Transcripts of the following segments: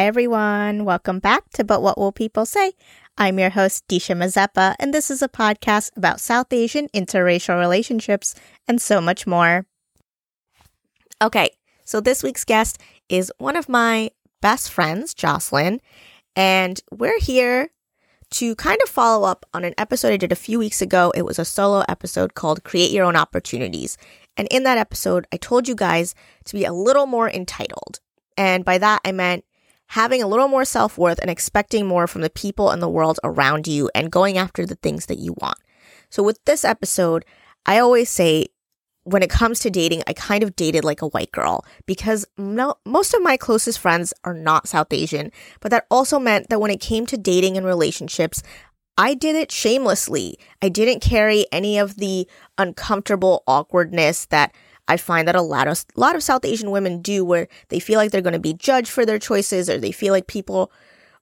Hi, everyone. Welcome back to But What Will People Say? I'm your host, Disha Mazeppa, and this is a podcast about South Asian interracial relationships and so much more. Okay, so this week's guest is one of my best friends, Jocelyn, and we're here to kind of follow up on an episode I did a few weeks ago. It was a solo episode called Create Your Own Opportunities. And in that episode, I told you guys to be a little more entitled. And by that, I meant having a little more self worth and expecting more from the people and the world around you and going after the things that you want. So with this episode, I always say when it comes to dating, I kind of dated like a white girl because no, most of my closest friends are not South Asian. But that also meant that when it came to dating and relationships, I did it shamelessly. I didn't carry any of the uncomfortable awkwardness that I find that a lot of a lot of South Asian women do where they feel like they're going to be judged for their choices or they feel like people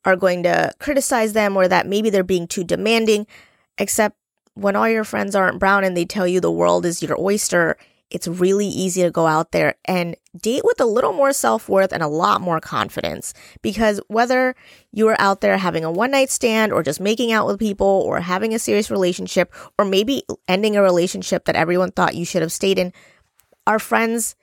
are going to criticize them or that maybe they're being too demanding except when all your friends aren't brown and they tell you the world is your oyster, it's really easy to go out there and date with a little more self worth and a lot more confidence. Because whether you are out there having a one night stand or just making out with people or having a serious relationship or maybe ending a relationship that everyone thought you should have stayed in, our friends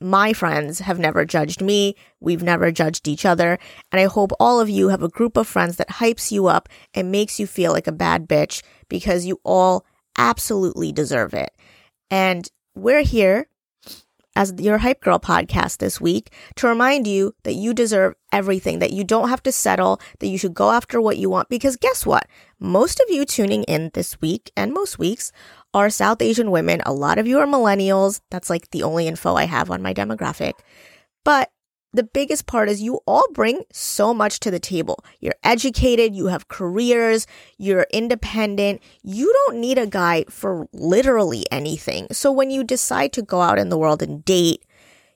my friends have never judged me. We've never judged each other. And I hope all of you have a group of friends that hypes you up and makes you feel like a bad bitch because you all absolutely deserve it. And we're here as your Hype Girl podcast this week to remind you that you deserve everything, that you don't have to settle, that you should go after what you want. Because guess what? Most of you tuning in this week and most weeks are South Asian women. A lot of you are millennials. That's like the only info I have on my demographic. But the biggest part is you all bring so much to the table. You're educated, you have careers, you're independent. You don't need a guy for literally anything. So when you decide to go out in the world and date,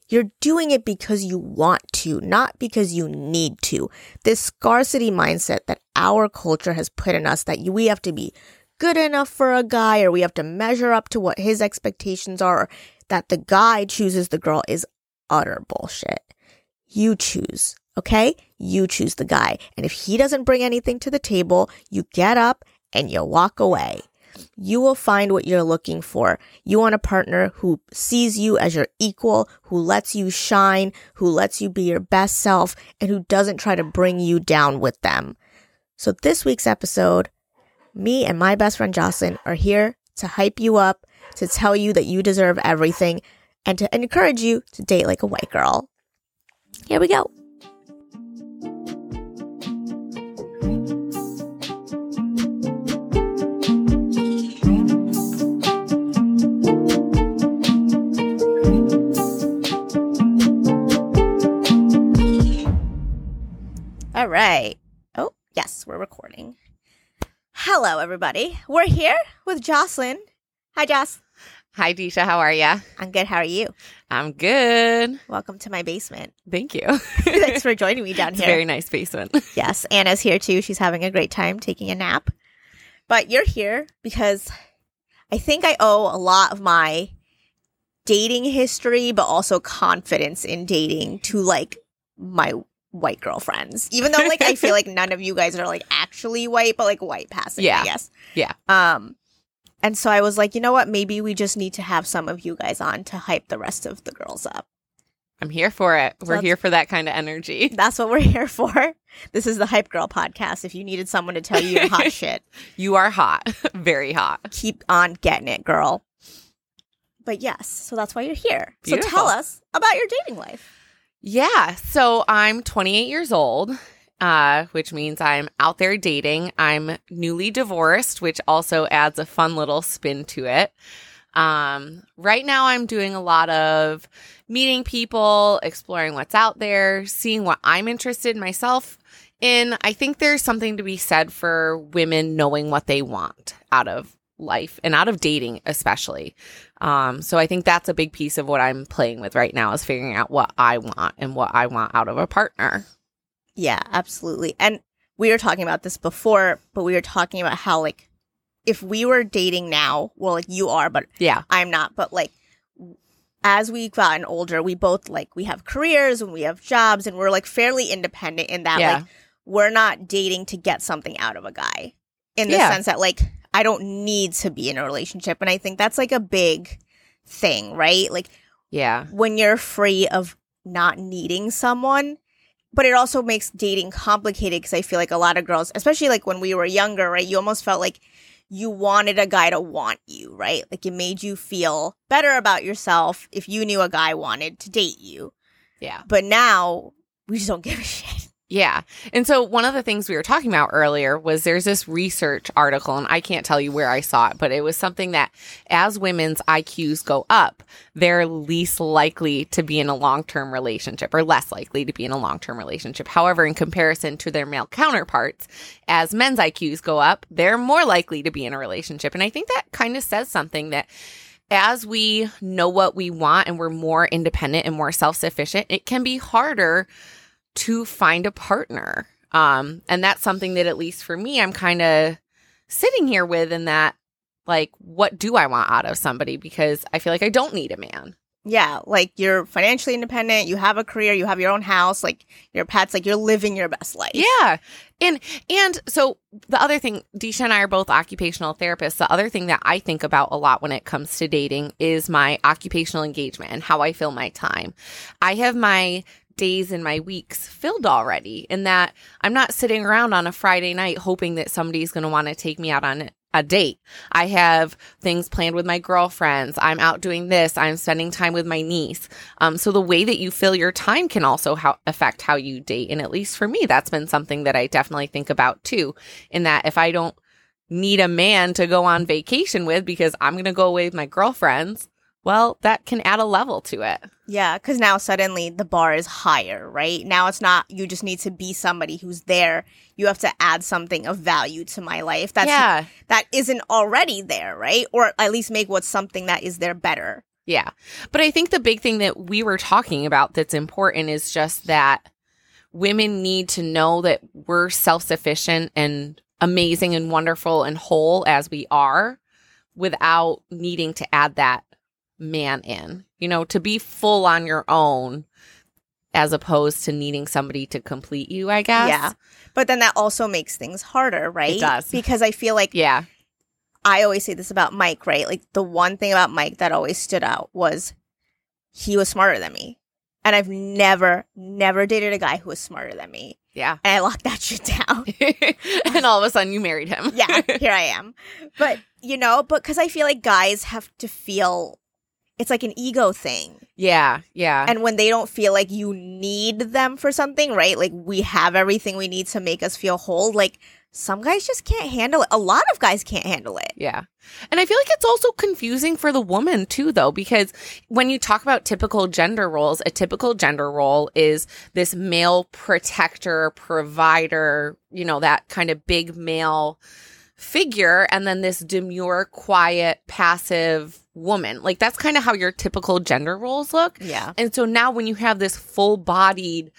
you're doing it because you want to, not because you need to. This scarcity mindset that our culture has put in us that we have to be good enough for a guy or we have to measure up to what his expectations are that the guy chooses the girl is utter bullshit. You choose, okay? You choose the guy. And if he doesn't bring anything to the table, you get up and you walk away. You will find what you're looking for. You want a partner who sees you as your equal, who lets you shine, who lets you be your best self, and who doesn't try to bring you down with them. So this week's episode, me and my best friend Jocelyn are here to hype you up, to tell you that you deserve everything, and to encourage you to date like a white girl. Here we go. All right. Oh, yes, we're recording. Hello, everybody. We're here with Jocelyn. Hi, Joss. Hi, Disha. How are you? I'm good. How are you? I'm good. Welcome to my basement. Thank you. Thanks for joining me down It's here. very nice basement. yes, Anna's here too. She's having a great time taking a nap. But you're here because I think I owe a lot of my dating history, but also confidence in dating to like my white girlfriends. Even though like I feel like none of you guys are like actually white, but like white passing, I Yeah. guess. Yeah. Um and so I was like, you know what? Maybe we just need to have some of you guys on to hype the rest of the girls up. I'm here for it. We're here for that kind of energy. That's what we're here for. This is the Hype Girl podcast. If you needed someone to tell you hot shit, You are hot. Very hot. keep on getting it, girl. But yes, so that's why you're here. So tell us about your dating life. Yeah. So I'm 28 years old, uh, which means I'm out there dating. I'm newly divorced, which also adds a fun little spin to it. Um, right now, I'm doing a lot of meeting people, exploring what's out there, seeing what I'm interested in myself in. I think there's something to be said for women knowing what they want out of life and out of dating, especially. Um, so I think that's a big piece of what I'm playing with right now is figuring out what I want and what I want out of a partner. Yeah, absolutely. And we were talking about this before, but we were talking about how like if we were dating now, well like you are, but Yeah. I'm not, but like as we've gotten older, we both like we have careers and we have jobs and we're like fairly independent in that Yeah. like we're not dating to get something out of a guy. In the Yeah. sense that like I don't need to be in a relationship. And I think that's like a big thing, right? Like Yeah. when you're free of not needing someone. But it also makes dating complicated because I feel like a lot of girls, especially like when we were younger, right? You almost felt like you wanted a guy to want you, right? Like it made you feel better about yourself if you knew a guy wanted to date you. Yeah. But now we just don't give a shit. Yeah. And so one of the things we were talking about earlier was there's this research article, and I can't tell you where I saw it, but it was something that as women's IQs go up, they're least likely to be in a long term relationship or less likely to be in a long term relationship. However, in comparison to their male counterparts, as men's IQs go up, they're more likely to be in a relationship. And I think that kind of says something that as we know what we want and we're more independent and more self sufficient, it can be harder to find a partner. Um, and that's something that at least for me, I'm kind of sitting here with in that, like, what do I want out of somebody? Because I feel like I don't need a man. Yeah, like you're financially independent, you have a career, you have your own house, like your pets, like you're living your best life. Yeah. And and so the other thing, Disha and I are both occupational therapists. The other thing that I think about a lot when it comes to dating is my occupational engagement and how I fill my time. I have my days and my weeks filled already in that I'm not sitting around on a Friday night hoping that somebody's going to want to take me out on a date. I have things planned with my girlfriends. I'm out doing this. I'm spending time with my niece. Um, so the way that you fill your time can also affect how you date. And at least for me, that's been something that I definitely think about too. In that if I don't need a man to go on vacation with because I'm going to go away with my girlfriends, well, that can add a level to it. Yeah, because now suddenly the bar is higher, right? Now it's not you just need to be somebody who's there. You have to add something of value to my life. That's yeah. that isn't already there, right? Or at least make what's something that is there better. Yeah. But I think the big thing that we were talking about that's important is just that women need to know that we're self sufficient and amazing and wonderful and whole as we are without needing to add that man in. You know, to be full on your own as opposed to needing somebody to complete you, I guess. Yeah. But then that also makes things harder, right? does. Because I feel like Yeah. I always say this about Mike, right? Like the one thing about Mike that always stood out was he was smarter than me. And I've never, never dated a guy who was smarter than me. Yeah. And I locked that shit down. and all of a sudden you married him. yeah, here I am. But, you know, but because I feel like guys have to feel it's like an ego thing. yeah. Yeah. And when they don't feel like you need them for something, right? Like we have everything we need to make us feel whole. Like some guys just can't handle it. A lot of guys can't handle it. Yeah. And I feel like it's also confusing for the woman too, though, because when you talk about typical gender roles, a typical gender role is this male protector, provider, you know, that kind of big male figure, and then this demure, quiet, passive woman. Like that's kind of how your typical gender roles look. Yeah. And so now when you have this full bodied,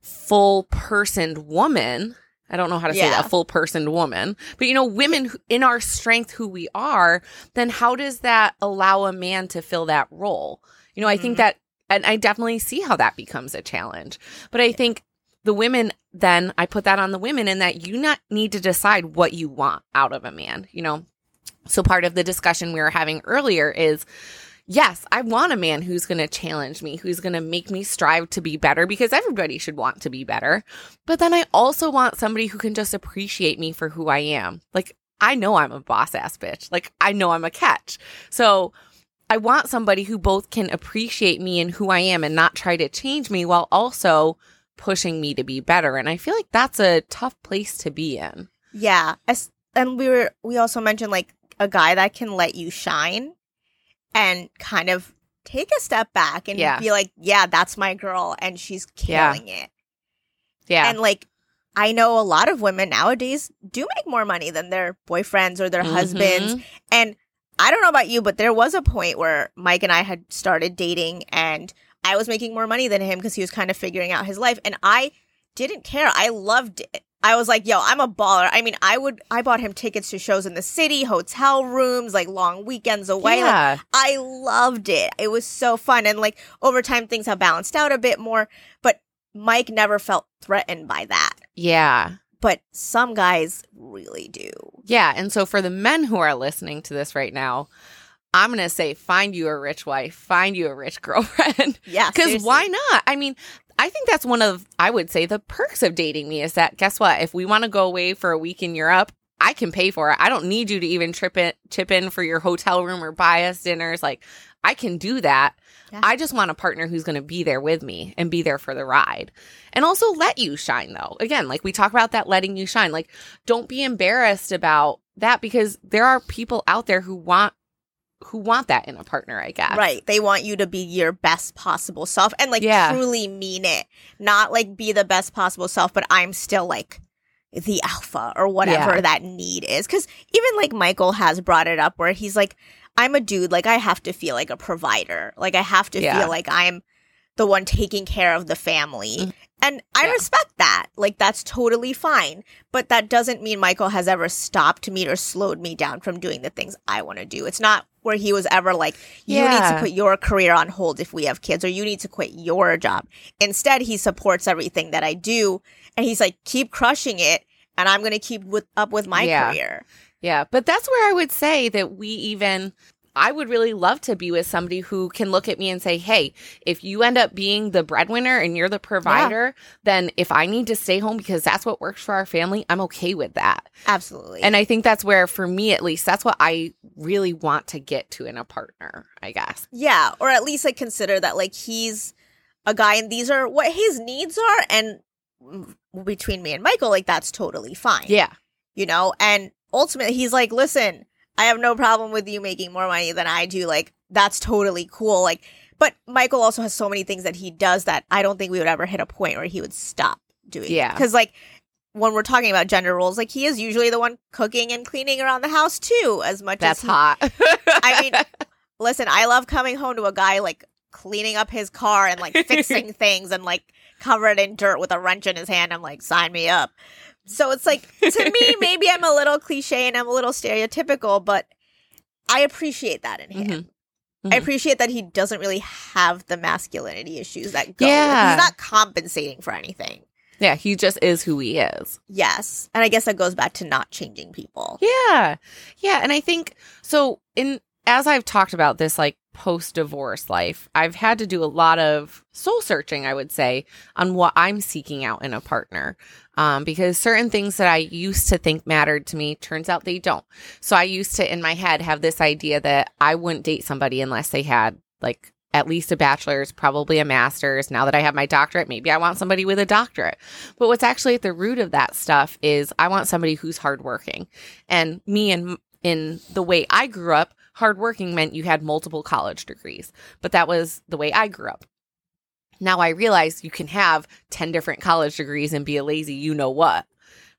full personed woman, I don't know how to say Yeah. that, full personed woman, but you know, women who- in our strength, who we are, then how does that allow a man to fill that role? You know, I think Mhm. that, and I definitely see how that becomes a challenge. But I think the women, then I put that on the women in that you not need to decide what you want out of a man, you know? So part of the discussion we were having earlier is yes, I want a man who's going to challenge me, who's going to make me strive to be better because everybody should want to be better. But then I also want somebody who can just appreciate me for who I am. Like, I know I'm a boss ass bitch. Like, I know I'm a catch. So I want somebody who both can appreciate me and who I am and not try to change me while also pushing me to be better. And I feel like that's a tough place to be in. Yeah. As, and we were, we also mentioned like a guy that can let you shine and kind of take a step back and Yeah. be like, yeah, that's my girl and she's Yeah. killing it. Yeah. And like, I know a lot of women nowadays do make more money than their boyfriends or their husbands. Mhm. And I don't know about you, but there was a point where Mike and I had started dating and I was making more money than him because he was kind of figuring out his life. And I didn't care. I loved it. I was like, yo, I'm a baller. I mean, I would, I bought him tickets to shows in the city, hotel rooms, like long weekends away. Like, Yeah. I loved it. It was so fun. And like over time, things have balanced out a bit more. But Mike never felt threatened by that. Yeah. But some guys really do. Yeah. And so for the men who are listening to this right now, I'm going to say find you a rich wife, find you a rich girlfriend. Yeah. Because why not? I mean, I think that's one of, I would say, the perks of dating me is that guess what? If we want to go away for a week in Europe, I can pay for it. I don't need you to even trip it, chip in for your hotel room or buy us dinners. Like, I can do that. Yeah. I just want a partner who's going to be there with me and be there for the ride. And also let you shine, though. Again, like we talk about that letting you shine. Like, don't be embarrassed about that because there are people out there who want who want that in a partner, I guess. Right. They want you to be your best possible self and like Yeah. truly mean it. Not like be the best possible self, but I'm still like the alpha or whatever Yeah. that need is. Cause even like Michael has brought it up where he's like, I'm a dude. Like I have to feel like a provider. Like I have to Yeah. feel like I'm the one taking care of the family. Mhm. And I Yeah. respect that. Like that's totally fine. But that doesn't mean Michael has ever stopped me or slowed me down from doing the things I want to do. It's not where he was ever like, you need to put your career on hold if we have kids, or you need to quit your job. Instead, he supports everything that I do. And he's like, keep crushing it. And I'm going to keep with, up with my Yeah. career. Yeah, but that's where I would say that we even I would really love to be with somebody who can look at me and say, "Hey, if you end up being the breadwinner and you're the provider, then if I need to stay home because that's what works for our family, I'm okay with that." Absolutely. And I think that's where for me at least that's what I really want to get to in a partner, I guess. yeah. Or at least like consider that like he's a guy and these are what his needs are. And between me and Michael, like that's totally fine. Yeah. you know and ultimately he's like listen i have no problem with you making more money than i do like that's totally cool like but michael also has so many things that he does that i don't think we would ever hit a point where he would stop doing Yeah. because like when we're talking about gender roles like he is usually the one cooking and cleaning around the house too as much That's as he, hot. i mean listen i love coming home to a guy like cleaning up his car and like fixing things and like covered in dirt with a wrench in his hand i'm like sign me up so it's like to me maybe i'm a little cliche and i'm a little stereotypical but i appreciate that in him Mhm. i Mhm. appreciate that he doesn't really have the masculinity issues that go Yeah. he's not compensating for anything yeah, he just is who he is. yes and i guess that goes back to not changing people Yeah. Yeah. And I think so in as I've talked about this like post divorce life, I've had to do a lot of soul searching, I would say, on what I'm seeking out in a partner. Um, because certain things that I used to think mattered to me turns out they don't. So I used to in my head have this idea that I wouldn't date somebody unless they had like at least a bachelor's, probably a master's. Now that I have my doctorate, maybe I want somebody with a doctorate. But what's actually at the root of that stuff is I want somebody who's hardworking. And me and in the way I grew up, hardworking meant you had multiple college degrees. But that was the way I grew up. Now I realize you can have 10 different college degrees and be a lazy you know what.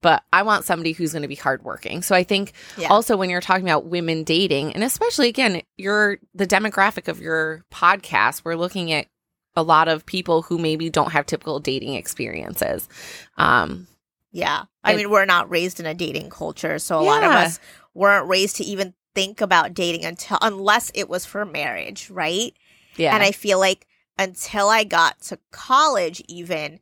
But I want somebody who's going to be hardworking. So I think Yeah. also when you're talking about women dating, and especially again, you're the demographic of your podcast, we're looking at a lot of people who maybe don't have typical dating experiences. Um, Yeah. I mean, we're not raised in a dating culture, so a lot of us weren't raised to even think about dating until unless it was for marriage, right? yeah. And I feel like until I got to college even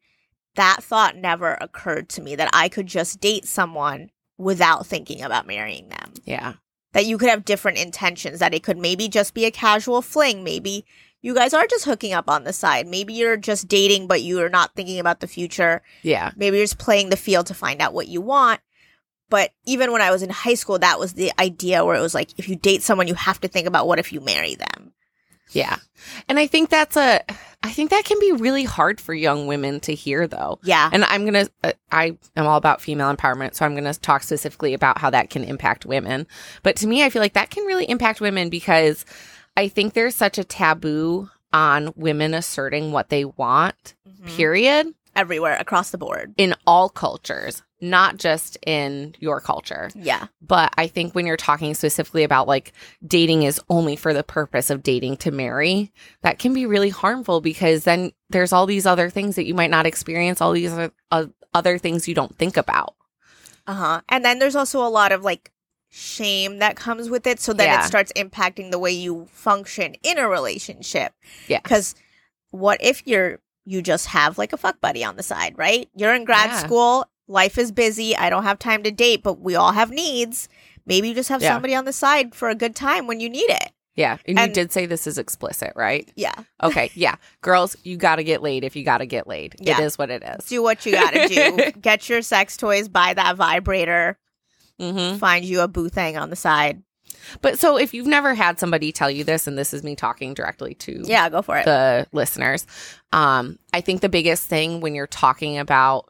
that thought never occurred to me that I could just date someone without thinking about marrying them. yeah. That you could have different intentions, that it could maybe just be a casual fling, maybe you guys are just hooking up on the side. Maybe you're just dating but you are not thinking about the future Yeah. maybe you're just playing the field to find out what you want. But even when I was in high school, that was the idea where it was like, if you date someone, you have to think about what if you marry them. Yeah. And I think that's a, I think that can be really hard for young women to hear though. Yeah. And I'm going to, uh, I am all about female empowerment. So I'm going to talk specifically about how that can impact women. But to me, I feel like that can really impact women because I think there's such a taboo on women asserting what they want, Mhm. period, Everywhere across the board. in all cultures. Not just in your culture. Yeah. But I think when you're talking specifically about like dating is only for the purpose of dating to marry, that can be really harmful because then there's all these other things that you might not experience, all these other, uh, other things you don't think about. Uh huh. And then there's also a lot of like shame that comes with it. So then Yeah. it starts impacting the way you function in a relationship. Yeah. Because what if you're, you just have like a fuck buddy on the side, right? You're in grad Yeah. school, life is busy, I don't have time to date, but we all have needs. Maybe you just have Yeah. somebody on the side for a good time when you need it. Yeah. And, And- you did say this is explicit, right? Yeah. Okay. Yeah. Girls, you got to get laid if you got to get laid. Yeah. It is what it is. Do what you gotta do. Get your sex toys, buy that vibrator, hmm find you a boo thing on the side. But so if you've never had somebody tell you this, and this is me talking directly to Yeah, go for it. the listeners. Um, I think the biggest thing when you're talking about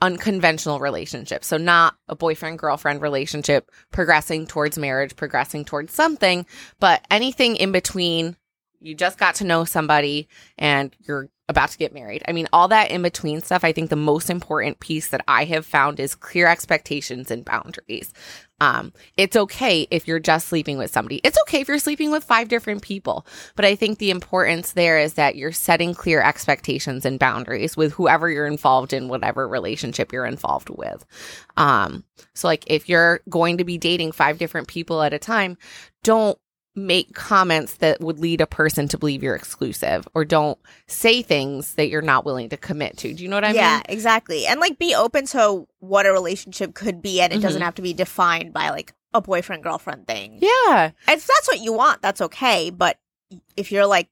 unconventional relationships, so not a boyfriend girlfriend relationship, progressing towards marriage, progressing towards something, but anything in between, you just got to know somebody and you're about to get married. I mean, all that in between stuff, I think the most important piece that I have found is clear expectations and boundaries. Um, it's okay if you're just sleeping with somebody. It's okay if you're sleeping with five different people. But I think the importance there is that you're setting clear expectations and boundaries with whoever you're involved in, whatever relationship you're involved with. Um, so like if you're going to be dating five different people at a time, don't make comments that would lead a person to believe you're exclusive or don't say things that you're not willing to commit to. Do you know what I yeah, mean? Yeah, exactly. And like be open to what a relationship could be and it doesn't Mhm. have to be defined by like a boyfriend girlfriend thing. Yeah. If that's what you want, that's okay. But if you're like,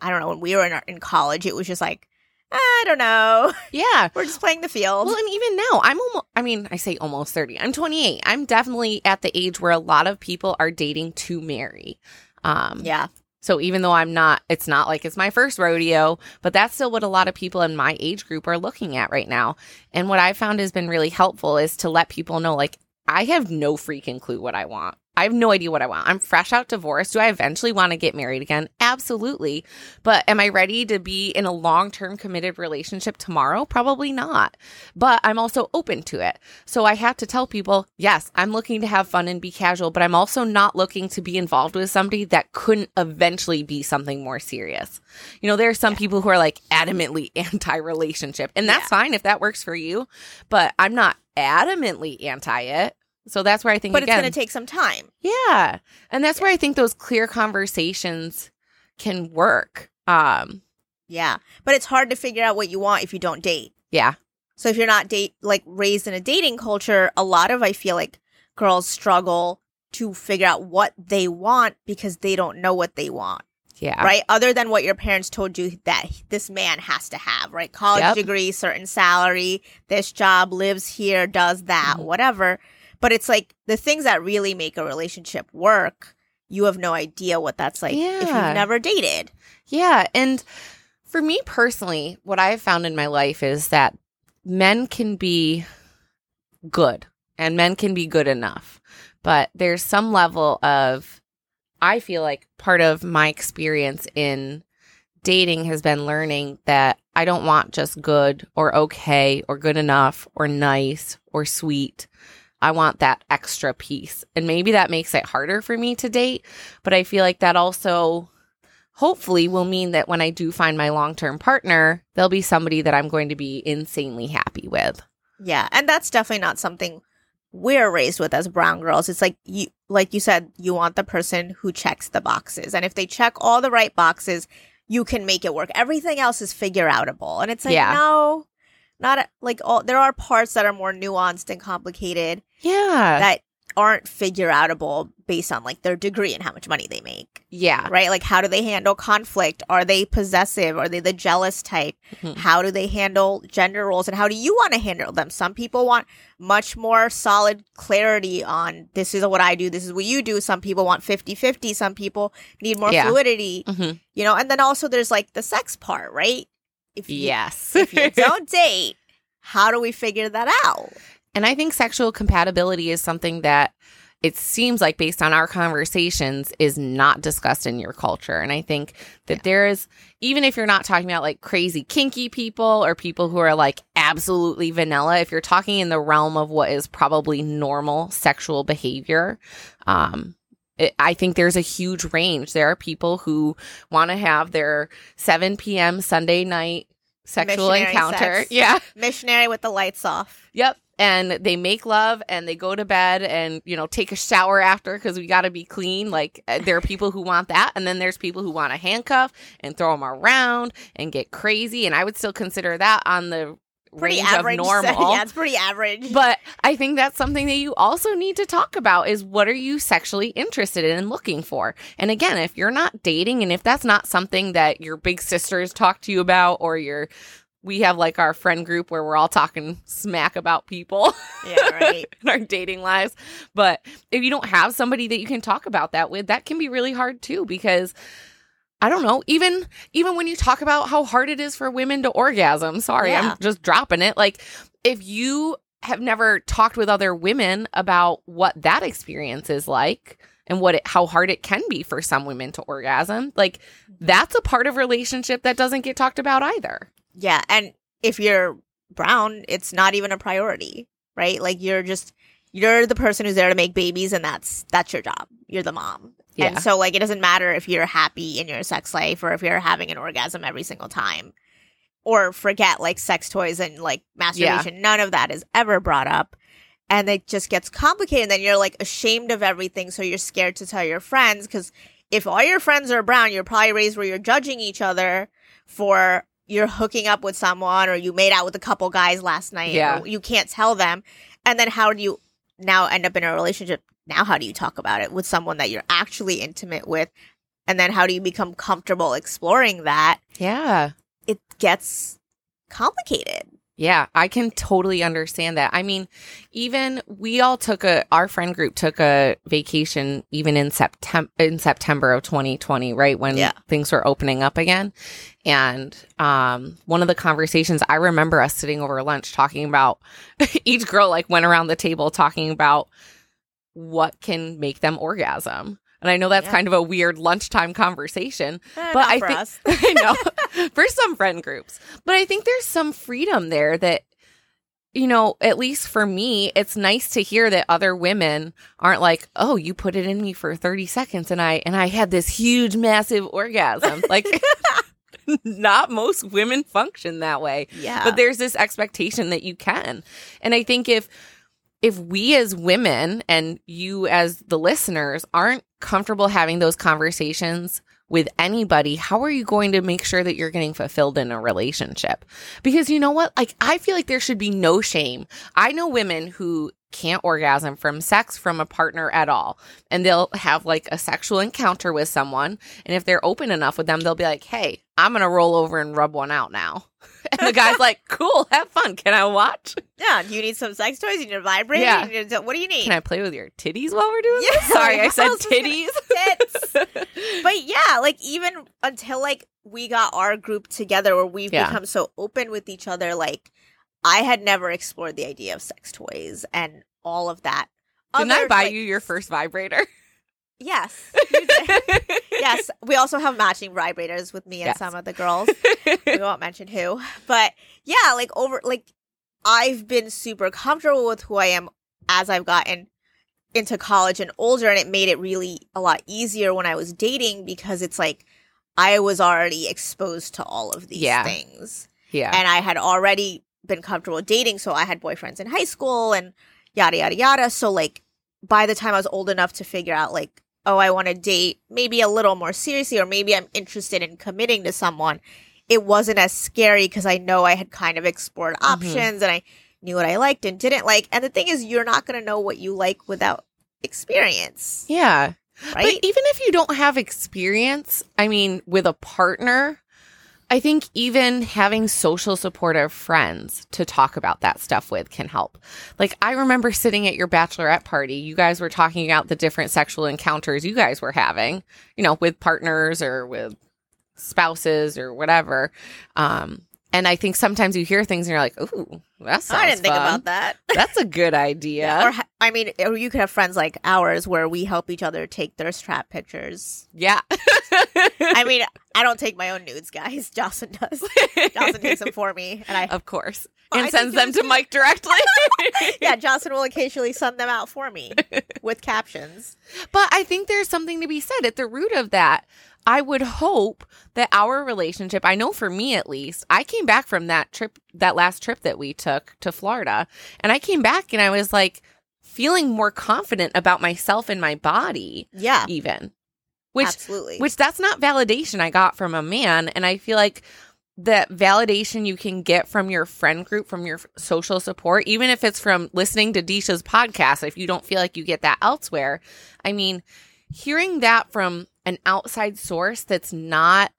I don't know, when we were in, our, in college, it was just like, I don't know. Yeah. We're just playing the field. Well, and even now, I'm almost, I mean, I say almost 30. I'm 28. I'm definitely at the age where a lot of people are dating to marry. Um, yeah. So even though I'm not, it's not like it's my first rodeo, but that's still what a lot of people in my age group are looking at right now. And what I found has been really helpful is to let people know, like, I have no freaking clue what I want. I have no idea what I want. I'm fresh out divorced. Do I eventually want to get married again? Absolutely. But am I ready to be in a long term committed relationship tomorrow? Probably not. But I'm also open to it. So I have to tell people, yes, I'm looking to have fun and be casual, but I'm also not looking to be involved with somebody that couldn't eventually be something more serious. You know, there are some people who are like adamantly anti relationship, and that's Yeah. fine if that works for you, but I'm not adamantly anti it. So that's where I think But again, it's going to take some time. yeah. And that's where I think those clear conversations can work. Um, Yeah. But it's hard to figure out what you want if you don't date. yeah. So if you're not date like raised in a dating culture, a lot of I feel like girls struggle to figure out what they want because they don't know what they want. Yeah. right? Other than what your parents told you that this man has to have, right? College Yep. degree, certain salary, this job, lives here, does that, Mhm. whatever. But it's like the things that really make a relationship work, you have no idea what that's like if you've never dated. Yeah. And for me personally, what I've found in my life is that men can be good and men can be good enough. But there's some level of, I feel like part of my experience in dating has been learning that I don't want just good or okay or good enough or nice or sweet. I want that extra piece. And maybe that makes it harder for me to date, but I feel like that also hopefully will mean that when I do find my long term partner, they'll be somebody that I'm going to be insanely happy with. Yeah, and that's definitely not something we're raised with as brown girls. It's like you like you said, you want the person who checks the boxes. And if they check all the right boxes, you can make it work. Everything else is figure outable. And it's like, Yeah. no, not like all there are parts that are more nuanced and complicated Yeah. that aren't figure outable based on like their degree and how much money they make. yeah. Right? Like how do they handle conflict? Are they possessive? Are they the jealous type? Mhm. How do they handle gender roles and how do you want to handle them? Some people want much more solid clarity on this is what I do, this is what you do. Some people want 50-50, some people need more Yeah. fluidity, Mhm. you know, and then also there's like the sex part, right? If you, Yes. if you don't date, how do we figure that out? And I think sexual compatibility is something that it seems like based on our conversations is not discussed in your culture and i think that yeah. there is even if you're not talking about like crazy kinky people or people who are like absolutely vanilla if you're talking in the realm of what is probably normal sexual behavior um it, I think there's a huge range. There are people who want to have their 7 p.m. Sunday night sexual Missionary encounter. Sex. Yeah. Missionary with the lights off. Yep and they make love and they go to bed and you know take a shower after because we got to be clean like uh, there are people who want that and then there's people who want to handcuff and throw them around and get crazy and i would still consider that on the pretty average, normal yeah it's pretty average but i think that's something that you also need to talk about is what are you sexually interested in and looking for and again if you're not dating and if that's not something that your big sisters talk to you about or your we have like our friend group where we're all talking smack about people. Yeah, right. in our dating lives. But if you don't have somebody that you can talk about that with, that can be really hard too because I don't know, even even when you talk about how hard it is for women to orgasm, sorry, yeah. I'm just dropping it. Like if you have never talked with other women about what that experience is like, and what it, how hard it can be for some women to orgasm. Like mm-hmm. that's a part of relationship that doesn't get talked about either. Yeah, and if you're brown, it's not even a priority, right? Like you're just you're the person who's there to make babies and that's that's your job. You're the mom. Yeah. And so like it doesn't matter if you're happy in your sex life or if you're having an orgasm every single time. Or forget like sex toys and like masturbation. Yeah. None of that is ever brought up. And it just gets complicated. And then you're like ashamed of everything. So you're scared to tell your friends because if all your friends are brown, you're probably raised where you're judging each other for you're hooking up with someone or you made out with a couple guys last night. Yeah. you can't tell them. And then how do you now end up in a relationship? Now, how do you talk about it with someone that you're actually intimate with? And then how do you become comfortable exploring that? Yeah. It gets complicated. Yeah, I can totally understand that. I mean, even we all took a our friend group took a vacation even in September in September of 2020, right when yeah. things were opening up again. And um one of the conversations I remember us sitting over lunch talking about each girl like went around the table talking about what can make them orgasm. And I know that's yeah. kind of a weird lunchtime conversation, eh, but I think I know for some friend groups. But I think there's some freedom there that you know, at least for me, it's nice to hear that other women aren't like, "Oh, you put it in me for 30 seconds and I and I had this huge massive orgasm." like not most women function that way. Yeah. But there's this expectation that you can. And I think if if we as women and you as the listeners aren't comfortable having those conversations with anybody, how are you going to make sure that you're getting fulfilled in a relationship? Because you know what? Like, I feel like there should be no shame. I know women who can't orgasm from sex from a partner at all. And they'll have like a sexual encounter with someone. And if they're open enough with them, they'll be like, hey, I'm going to roll over and rub one out now. And the guy's like, cool, have fun. Can I watch? Yeah. Do you need some sex toys? You need a vibrator? Yeah. To, what do you need? Can I play with your titties while we're doing yeah, this? Sorry, I said titties. But yeah, like even until like we got our group together where we've yeah. become so open with each other, like I had never explored the idea of sex toys and all of that. Didn't Other, I buy like, you your first vibrator? Yes. yes. We also have matching vibrators with me and yes. some of the girls. we won't mention who. But yeah, like over like I've been super comfortable with who I am as I've gotten into college and older and it made it really a lot easier when I was dating because it's like I was already exposed to all of these yeah. things. Yeah. And I had already been comfortable dating, so I had boyfriends in high school and yada yada yada. So like by the time I was old enough to figure out like, oh, I want to date maybe a little more seriously, or maybe I'm interested in committing to someone, it wasn't as scary because I know I had kind of explored mm-hmm. options mm-hmm. and I knew what I liked and didn't like. And the thing is, you're not going to know what you like without experience. Yeah. Right. But even if you don't have experience, I mean, with a partner, I think even having social supportive friends to talk about that stuff with can help. Like, I remember sitting at your bachelorette party, you guys were talking about the different sexual encounters you guys were having, you know, with partners or with spouses or whatever. Um, And I think sometimes you hear things and you're like, ooh, that sounds I didn't think about that. That's a good idea. Or I mean, or you could have friends like ours where we help each other take thirst trap pictures. yeah. I mean, I don't take my own nudes, guys. Jocelyn does. Jocelyn takes them for me, and I of course. I and think sends them to good. Mike directly. yeah, Jocelyn will occasionally send them out for me with captions. But I think there's something to be said at the root of that. I would hope that our relationship, I know for me at least, I came back from that trip, that last trip that we took to Florida, and I came back and I was like feeling more confident about myself and my body, Yeah, even. Which, absolutely. which that's not validation I got from a man. And I feel like that validation you can get from your friend group, from your social support, even if it's from listening to Disha's podcast, if you don't feel like you get that elsewhere. I mean, hearing that from an outside source that's not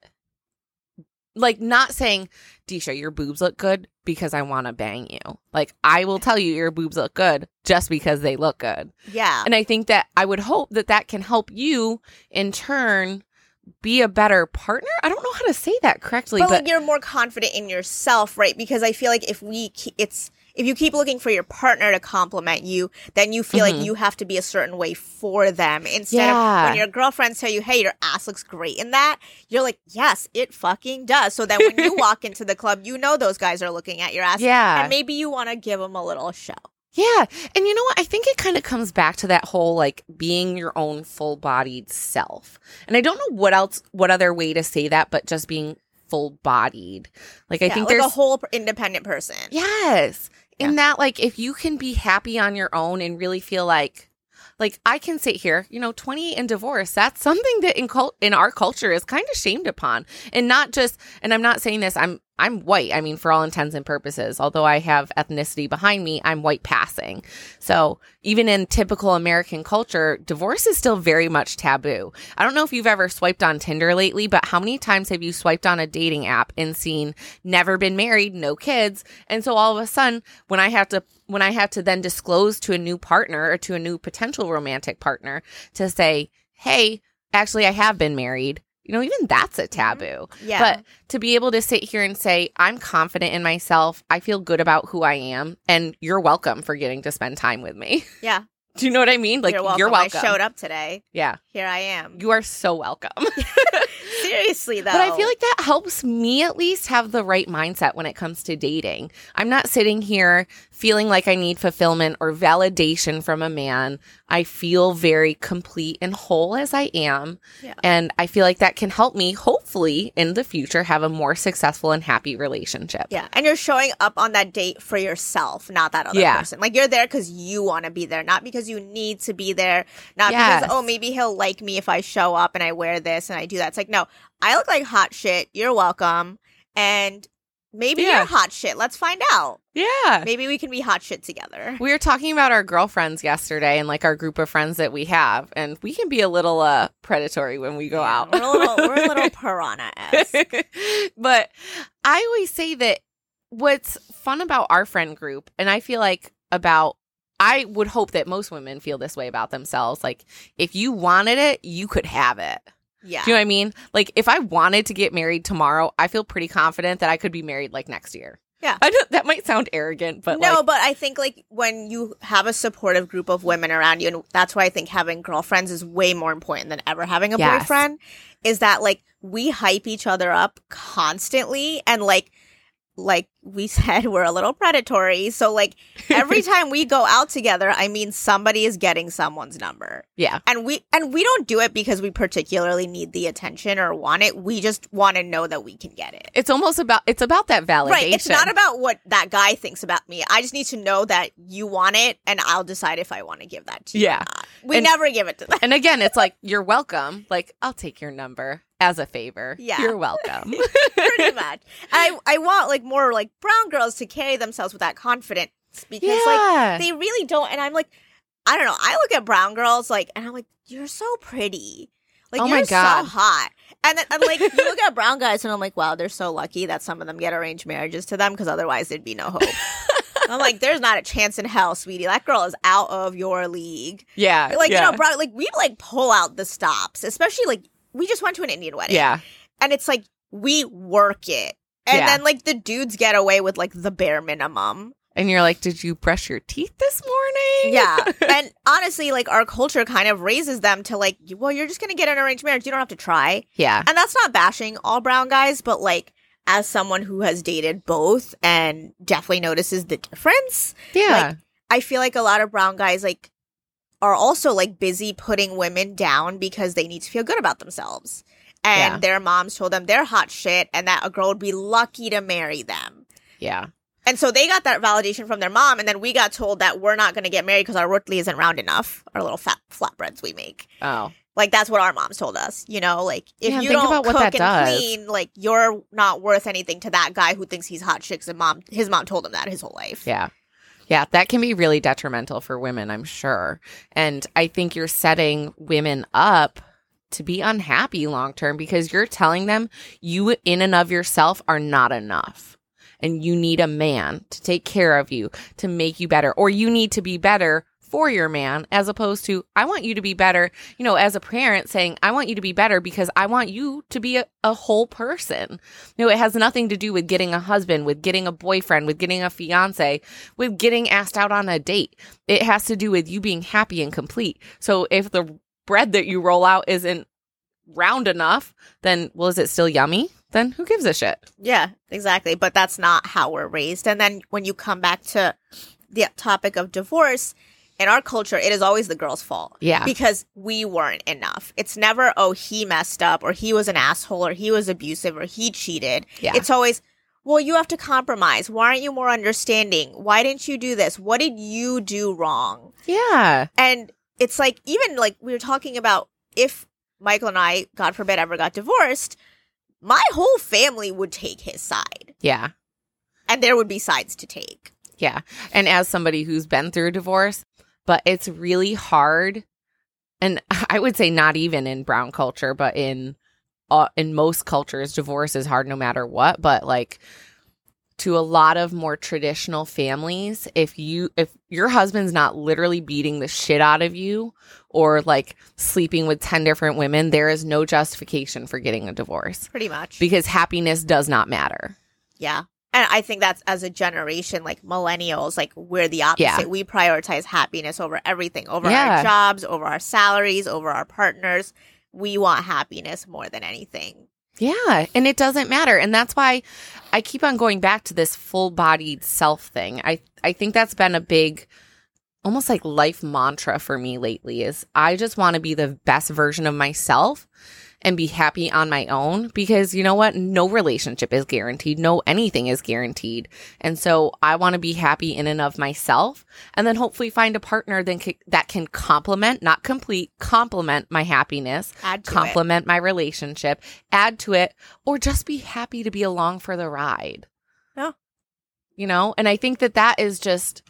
like not saying, Disha, your boobs look good because I want to bang you. Like, I will tell you your boobs look good just because they look good. yeah, And I think that I would hope that that can help you in turn be a better partner. I don't know how to say that correctly, but, but, like you're more confident in yourself, right? Because I feel like if we, ke- it's if you keep looking for your partner to compliment you, then you feel Mhm. like you have to be a certain way for them. Instead Yeah. of when your girlfriends tell you, "Hey, your ass looks great in that," you're like, "Yes, it fucking does." So then when you walk into the club, you know those guys are looking at your ass, yeah. and maybe you want to give them a little show. Yeah. And you know what? I think it kind of comes back to that whole like being your own full bodied self. And I don't know what else, what other way to say that, but just being full bodied. Like, I Yeah, think like there's a whole independent person. Yes. In that, like, if you can be happy on your own and really feel like, like, I can sit here, you know, 28 and divorce, that's something that in cult in our culture is kind of shamed upon. And not just, and I'm not saying this, I'm, I'm white. I mean, for all intents and purposes, although I have ethnicity behind me, I'm white passing. So even in typical American culture, divorce is still very much taboo. I don't know if you've ever swiped on Tinder lately, but how many times have you swiped on a dating app and seen never been married, no kids? And so all of a sudden, when I have to when I have to then disclose to a new partner or to a new potential romantic partner to say, "Hey, actually I have been married." You know, even that's a mm-hmm. taboo. Yeah. But to be able to sit here and say, I'm confident in myself, I feel good about who I am, and you're welcome for getting to spend time with me. yeah, Do you know what I mean? Like, you're welcome. you're welcome. I showed up today. Yeah. Here I am. You are so welcome. Seriously, though. But I feel like that helps me at least have the right mindset when it comes to dating. I'm not sitting here feeling like I need fulfillment or validation from a man. I feel very complete and whole as I am. Yeah. And I feel like that can help me, hopefully, in the future, have a more successful and happy relationship. Yeah, and you're showing up on that date for yourself, not that other Yeah. person. Like you're there because you want to be there, not because you need to be there, not Yes. because oh maybe he'll like me if I show up and I wear this and I do that. It's like no, I look like hot shit. You're welcome, and maybe Yeah. you're hot shit. Let's find out. Yeah. Maybe we can be hot shit together. We were talking about our girlfriends yesterday and like our group of friends that we have, and we can be a little uh predatory when we go Yeah, out. We're a little, we're a little piranha esque. but I always say that what's fun about our friend group, and I feel like about, I would hope that most women feel this way about themselves. Like, if you wanted it, you could have it. Yeah. Do you know what I mean? Like, if I wanted to get married tomorrow, I feel pretty confident that I could be married like next year. Yeah. I know that might sound arrogant, but no, like, but I think like when you have a supportive group of women around you, and that's why I think having girlfriends is way more important than ever having a Yes. boyfriend, is that like we hype each other up constantly and like like we said we're a little predatory so like every time we go out together i mean somebody is getting someone's number yeah. and we and we don't do it because we particularly need the attention or want it we just want to know that we can get it It's almost about, it's about that validation. Right. It's not about what that guy thinks about me. I just need to know that you want it and I'll decide if I want to give that to you. Yeah. We And- never give it to them. And again, it's like, you're welcome. Like, I'll take your number as a favor. Yeah. You're welcome. Pretty much. I, I want like more like brown girls to carry themselves with that confidence because like they really don't. And I'm like, I don't know. I look at brown girls like, and I'm like, you're so pretty. Like Oh you're my God. so hot. And then and like you look at brown guys and I'm like, wow, they're so lucky that some of them get arranged marriages to them because otherwise there'd be no hope. I'm like, there's not a chance in hell, sweetie. That girl is out of your league. yeah. Like, yeah. you know, brown, like we like pull out the stops, especially like we just went to an Indian wedding. Yeah. And it's like we work it. And Yeah. then like the dudes get away with like the bare minimum. And you're like, did you brush your teeth this morning? Yeah. and honestly, like our culture kind of raises them to like, well, you're just going to get an arranged marriage. You don't have to try. yeah. And that's not bashing all brown guys, but like as someone who has dated both and definitely notices the difference, Yeah. I feel like a lot of brown guys like are also like busy putting women down because they need to feel good about themselves. And Yeah. their moms told them they're hot shit and that a girl would be lucky to marry them. yeah. And so they got that validation from their mom, and then we got told that we're not going to get married because our rotli isn't round enough. Our little fat flatbreads we make, Oh. like that's what our moms told us. You know, like if Yeah, you don't about what cook that and does. clean, like you're not worth anything to that guy who thinks he's hot chicks. And mom, his mom told him that his whole life. Yeah. Yeah, that can be really detrimental for women, I'm sure. And I think you're setting women up to be unhappy long term because you're telling them you, in and of yourself, are not enough. And you need a man to take care of you, to make you better, or you need to be better for your man, as opposed to, I want you to be better, you know, as a parent saying, I want you to be better because I want you to be a, a whole person. No, it has nothing to do with getting a husband, with getting a boyfriend, with getting a fiance, with getting asked out on a date. It has to do with you being happy and complete. So if the bread that you roll out isn't round enough, then well, is it still yummy? Then who gives a shit? Yeah, exactly. But that's not how we're raised. And then when you come back to the topic of divorce, in our culture, it is always the girl's fault. Yeah. Because we weren't enough. It's never, oh, he messed up or he was an asshole or he was abusive or he cheated. Yeah. It's always, well, you have to compromise. Why aren't you more understanding? Why didn't you do this? What did you do wrong? Yeah. And it's like, even like we were talking about if Michael and I, God forbid, ever got divorced, my whole family would take his side Yeah. and there would be sides to take. Yeah. And as somebody who's been through a divorce, but it's really hard. And I would say not even in brown culture, but in uh, in most cultures, divorce is hard no matter what. But like to a lot of more traditional families, if you if your husband's not literally beating the shit out of you or like sleeping with 10 different women, there is no justification for getting a divorce Pretty much. because happiness does not matter. yeah. And I think that's as a generation, like millennials, like we're the opposite. Yeah. We prioritize happiness over everything, over Yeah. our jobs, over our salaries, over our partners. We want happiness more than anything. Yeah, and it doesn't matter. And that's why I keep on going back to this full-bodied self thing. I I think that's been a big almost like life mantra for me lately is I just want to be the best version of myself and be happy on my own because you know what? No relationship is guaranteed. No anything is guaranteed. And so I want to be happy in and of myself and then hopefully find a partner that can, that can complement, not complete, complement my happiness Add to it. complement my relationship, add to it, or just be happy to be along for the ride. Yeah. You know, and I think that that is just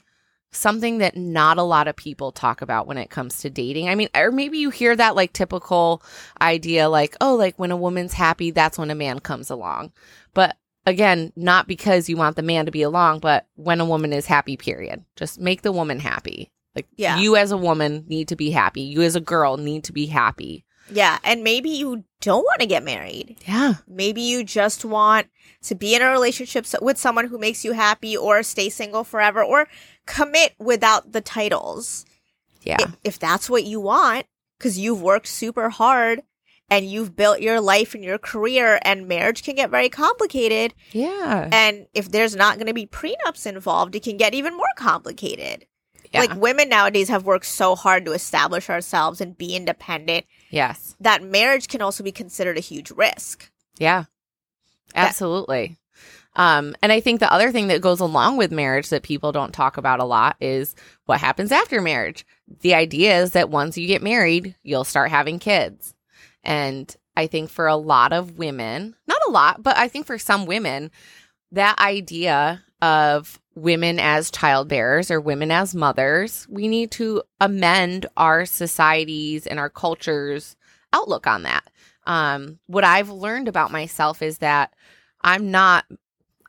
something that not a lot of people talk about when it comes to dating. I mean, or maybe you hear that like typical idea like, oh, like when a woman's happy, that's when a man comes along. But again, not because you want the man to be along, but when a woman is happy, period. Just make the woman happy. Like Yeah. you as a woman need to be happy. You as a girl need to be happy. Yeah. And maybe you don't want to get married. Yeah. Maybe you just want to be in a relationship so- with someone who makes you happy or stay single forever or commit without the titles. Yeah. If, if that's what you want, because you've worked super hard and you've built your life and your career, and marriage can get very complicated. Yeah. And if there's not going to be prenups involved, it can get even more complicated. Yeah. Like women nowadays have worked so hard to establish ourselves and be independent yes. that marriage can also be considered a huge risk. Yeah. Absolutely. Um, and I think the other thing that goes along with marriage that people don't talk about a lot is what happens after marriage. The idea is that once you get married, you'll start having kids. And I think for a lot of women, not a lot, but I think for some women, that idea of women as childbearers or women as mothers, we need to amend our societies and our culture's outlook on that. Um, what I've learned about myself is that I'm not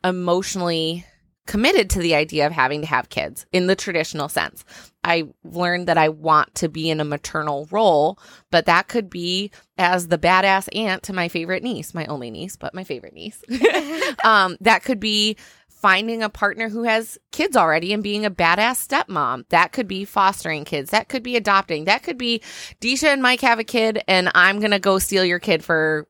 emotionally committed to the idea of having to have kids in the traditional sense. I learned that I want to be in a maternal role, but that could be as the badass aunt to my favorite niece, my only niece, but my favorite niece. um, that could be finding a partner who has kids already and being a badass stepmom. That could be fostering kids. That could be adopting. That could be Disha and Mike have a kid and I'm going to go steal your kid for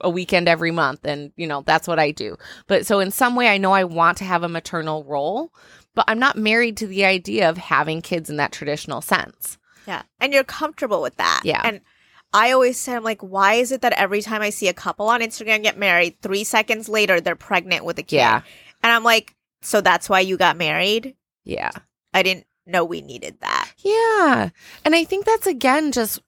a weekend every month and you know that's what I do. But so in some way I know I want to have a maternal role, but I'm not married to the idea of having kids in that traditional sense. Yeah. And you're comfortable with that. Yeah. And I always say, I'm like, why is it that every time I see a couple on Instagram get married, three seconds later they're pregnant with a kid? Yeah. And I'm like, so that's why you got married? Yeah. I didn't know we needed that. Yeah. And I think that's again just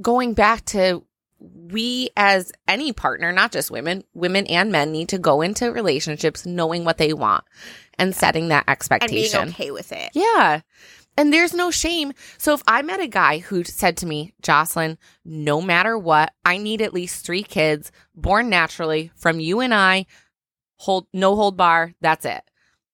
going back to we as any partner, not just women, women and men need to go into relationships knowing what they want and setting that expectation. And being okay with it. Yeah. And there's no shame. So if I met a guy who said to me, Jocelyn, no matter what, I need at least three kids born naturally from you and I, hold no hold bar, that's it.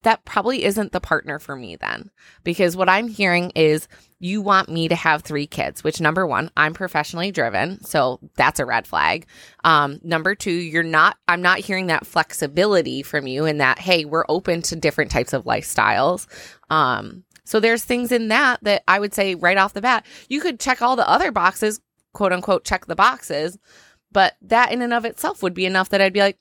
That probably isn't the partner for me then. Because what I'm hearing is you want me to have three kids, which number one, I'm professionally driven. So that's a red flag. Um, number two, you're not, I'm not hearing that flexibility from you and that, hey, we're open to different types of lifestyles. Um, so there's things in that that I would say right off the bat, you could check all the other boxes, quote unquote, check the boxes, but that in and of itself would be enough that I'd be like,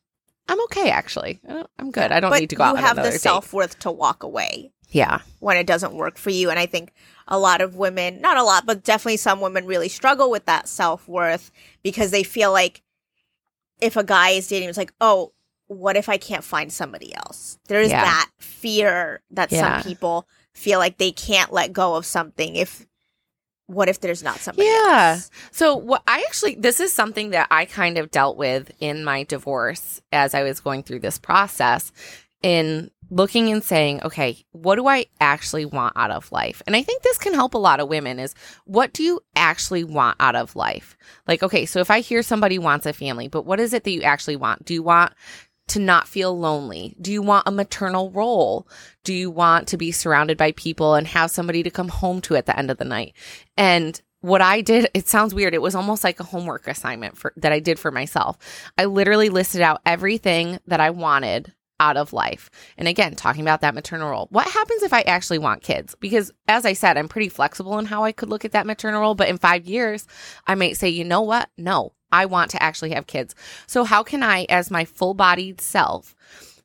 I'm okay actually. I'm good. I don't but need to go out you have the self worth to walk away Yeah. when it doesn't work for you. And I think a lot of women, not a lot, but definitely some women really struggle with that self worth because they feel like if a guy is dating, it's like, oh, what if I can't find somebody else? There's Yeah. that fear that Yeah. some people feel like they can't let go of something if what if there's not somebody Yeah. else? So what I actually this is something that I kind of dealt with in my divorce as I was going through this process in looking and saying, okay, what do I actually want out of life? And I think this can help a lot of women is what do you actually want out of life? Like, okay, so if I hear somebody wants a family, but what is it that you actually want? Do you want to not feel lonely? Do you want a maternal role? Do you want to be surrounded by people and have somebody to come home to at the end of the night? And what I did, it sounds weird. It was almost like a homework assignment for that I did for myself. I literally listed out everything that I wanted out of life. And again, talking about that maternal role. What happens if I actually want kids? Because as I said, I'm pretty flexible in how I could look at that maternal role, but in 5 years, I might say, "You know what? No. I want to actually have kids." So how can I as my full-bodied self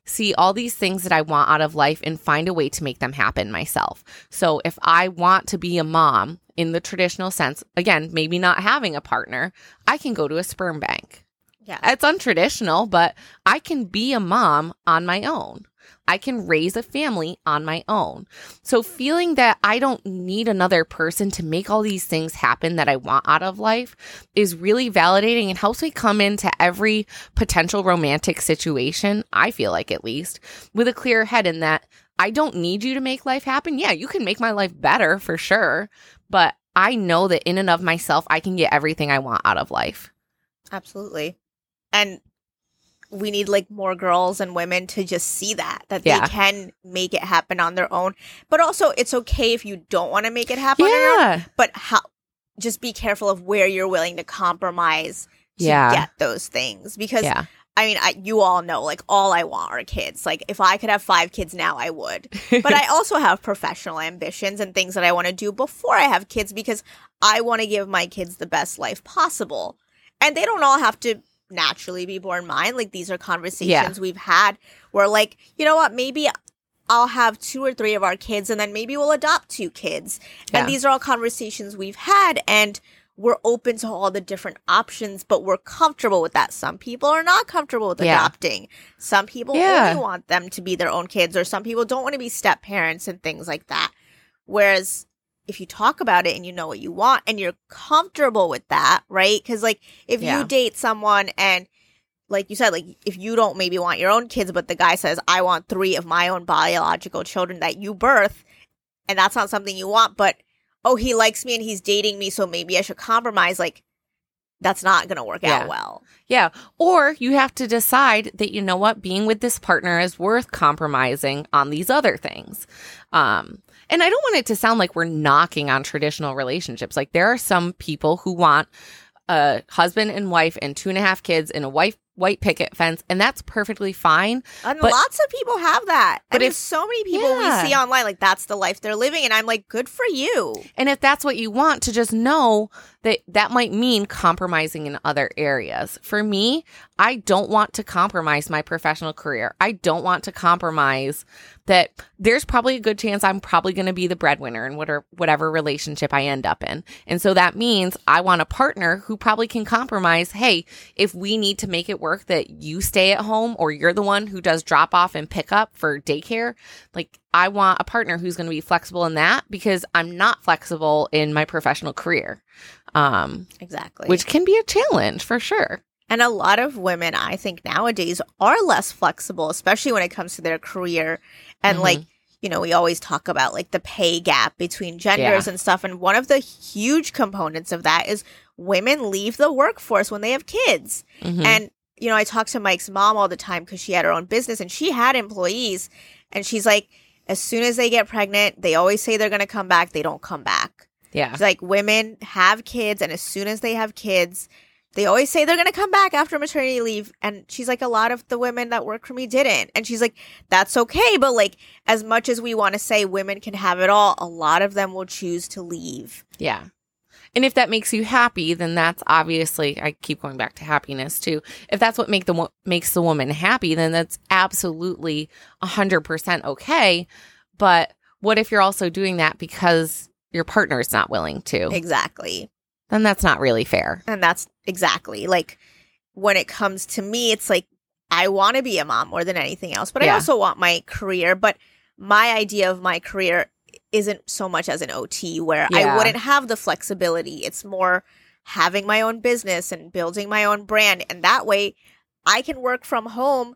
see all these things that I want out of life and find a way to make them happen myself. So if I want to be a mom in the traditional sense, again, maybe not having a partner, I can go to a sperm bank. Yeah. It's untraditional, but I can be a mom on my own. I can raise a family on my own. So feeling that I don't need another person to make all these things happen that I want out of life is really validating and helps me come into every potential romantic situation, I feel like at least, with a clear head in that I don't need you to make life happen. Yeah, you can make my life better for sure, but I know that in and of myself, I can get everything I want out of life. Absolutely. And we need like more girls and women to just see that that Yeah. they can make it happen on their own. But also it's okay if you don't want to make it happen your own, Yeah. but how just be careful of where you're willing to compromise to Yeah. get those things because Yeah. I mean, I, you all know, like, all I want are kids. Like, if I could have five kids now, I would. But I also have professional ambitions and things that I want to do before I have kids because I want to give my kids the best life possible. And they don't all have to naturally be born mine. Like, these are conversations we've had where, like, you know what, maybe I'll have two or three of our kids and then maybe we'll adopt two kids. Yeah. And these are all conversations we've had. And we're open to all the different options, but we're comfortable with that. Some people are not comfortable with Yeah. adopting. Some people Yeah. only want them to be their own kids, or some people don't want to be step parents and things like that. Whereas if you talk about it and you know what you want and you're comfortable with that, right? Because, like, if Yeah. you date someone and like you said, like if you don't maybe want your own kids, but the guy says, I want three of my own biological children that you birth, and that's not something you want, but oh, he likes me and he's dating me, so maybe I should compromise. Like, that's not going to work Yeah. out well. Yeah. Or you have to decide that, you know what, being with this partner is worth compromising on these other things. Um, and I don't want it to sound like we're knocking on traditional relationships. Like there are some people who want a husband and wife and two and a half kids and a white white picket fence, and that's perfectly fine. And But- lots of people have that. But I mean, if- so many people Yeah. we see online, like that's the life they're living, and I'm like, good for you. And if that's what you want, to just know that that might mean compromising in other areas. For me, I don't want to compromise my professional career. I don't want to compromise that there's probably a good chance I'm probably going to be the breadwinner in whatever, whatever relationship I end up in. And so that means I want a partner who probably can compromise. Hey, if we need to make it work that you stay at home or you're the one who does drop off and pick up for daycare, like I want a partner who's going to be flexible in that because I'm not flexible in my professional career. Um, Exactly. which can be a challenge for sure. and a lot of women, I think nowadays are less flexible, especially when it comes to their career. And Mhm. like, you know, we always talk about like the pay gap between genders and stuff. And one of the huge components of that is women leave the workforce when they have kids. Mhm. And, you know, I talk to Mike's mom all the time because she had her own business and she had employees. And she's like, as soon as they get pregnant, they always say they're going to come back. They don't come back. Yeah. Like women have kids, and as soon as they have kids, they always say they're going to come back after maternity leave. And she's like, a lot of the women that work for me didn't. And she's like, that's okay. But like, as much as we want to say women can have it all, a lot of them will choose to leave. Yeah. And if that makes you happy, then that's obviously I keep going back to happiness too. If that's what make the wo- makes the woman happy, then that's absolutely 100% okay. But what if you're also doing that because your partner is not willing to? Exactly. Then that's not really fair. And that's exactly like when it comes to me, it's like I want to be a mom more than anything else, but I also want my career. But my idea of my career isn't so much as an OT where I wouldn't have the flexibility. It's more having my own business and building my own brand. And that way I can work from home,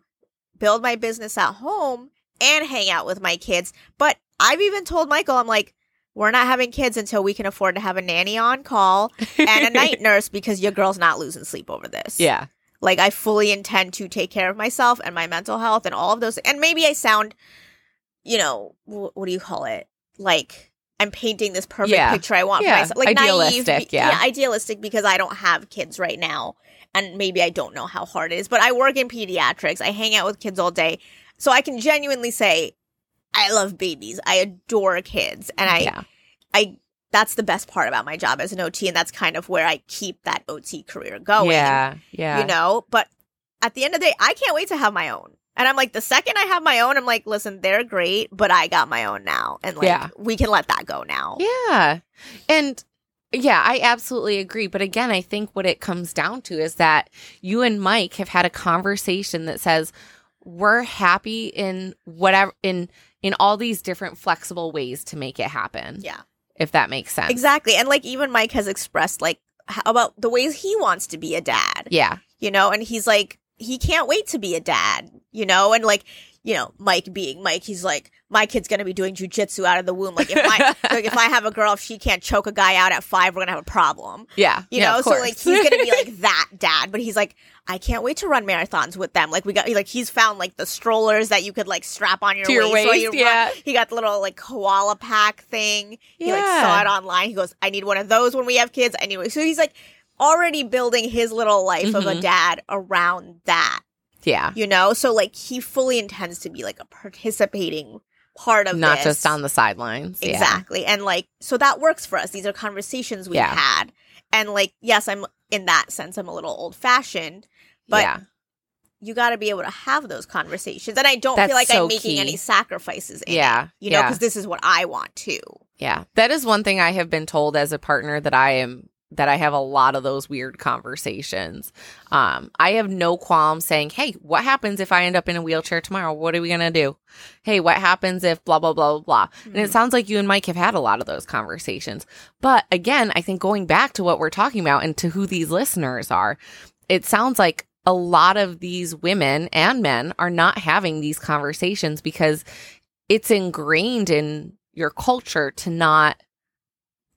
build my business at home, and hang out with my kids. But I've even told Michael, I'm like, we're not having kids until we can afford to have a nanny on call and a night nurse because your girl's not losing sleep over this. yeah. Like I fully intend to take care of myself and my mental health and all of those. And maybe I sound, you know, wh- what do you call it? Like I'm painting this perfect Yeah. picture I want Yeah. for myself. Like Idealistic, naive, be- yeah. idealistic because I don't have kids right now, and maybe I don't know how hard it is. But I work in pediatrics. I hang out with kids all day, so I can genuinely say I love babies. I adore kids, and I yeah. I that's the best part about my job as an OT, and that's kind of where I keep that OT career going. Yeah. Yeah. You know, but at the end of the day, I can't wait to have my own. And I'm like, the second I have my own, I'm like, listen, they're great, but I got my own now. And like, Yeah. we can let that go now. Yeah. And yeah, I absolutely agree. But again, I think what it comes down to is that you and Mike have had a conversation that says we're happy in whatever in in all these different flexible ways to make it happen. Yeah. If that makes sense. Exactly. And like, even Mike has expressed, like, how about the ways he wants to be a dad, Yeah. you know? And he's like, he can't wait to be a dad, you know? And like, you know, Mike being Mike, he's like, my kid's gonna be doing jujitsu out of the womb. Like, if my, like, if I have a girl, if she can't choke a guy out at five, we're gonna have a problem. Yeah. You Yeah, know, so like he's gonna be like that dad, but he's like, I can't wait to run marathons with them. Like we got like he's found like the strollers that you could like strap on your To your waist. while you yeah. Run. He got the little like koala pack thing. He like Yeah. saw it online. He goes, I need one of those when we have kids. Anyway, so he's like already building his little life of a Mhm. dad around that. Yeah. You know, so like he fully intends to be like a participating part of Not this. just on the sidelines. Yeah. Exactly. And like, so that works for us. These are conversations we've Yeah. had. And like, yes, I'm in that sense, I'm a little old fashioned, but yeah. you got to be able to have those conversations. And I don't That's feel like so I'm making key. any sacrifices in it, Yeah. you know, yeah. because this is what I want too. Yeah. That is one thing I have been told as a partner that I am that I have a lot of those weird conversations. Um, I have no qualm saying, Hey, what happens if I end up in a wheelchair tomorrow? What are we gonna do? Hey, what happens if blah blah blah blah blah? And it sounds like you and Mike have had a lot of those conversations. But again, I think going back to what we're talking about and to who these listeners are, it sounds like a lot of these women and men are not having these conversations because it's ingrained in your culture to not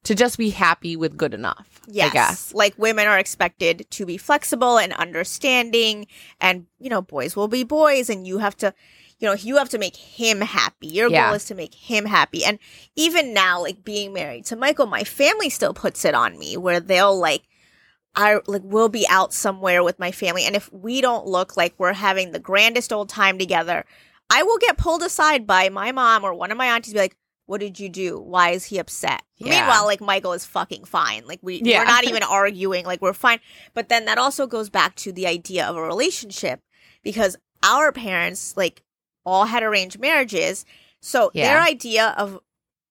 to just be happy with good enough. Yes. Like women are expected to be flexible and understanding and you know, boys will be boys and you have to you know, you have to make him happy. Your Yeah. goal is to make him happy. And even now, like being married to Michael, my family still puts it on me where they'll like I like we'll be out somewhere with my family and if we don't look like we're having the grandest old time together, I will get pulled aside by my mom or one of my aunties be like, What did you do? Why is he upset? Yeah. Meanwhile, like Michael is fucking fine. Like we Yeah. we're not even arguing, like we're fine. But then that also goes back to the idea of a relationship because our parents like all had arranged marriages. So their idea of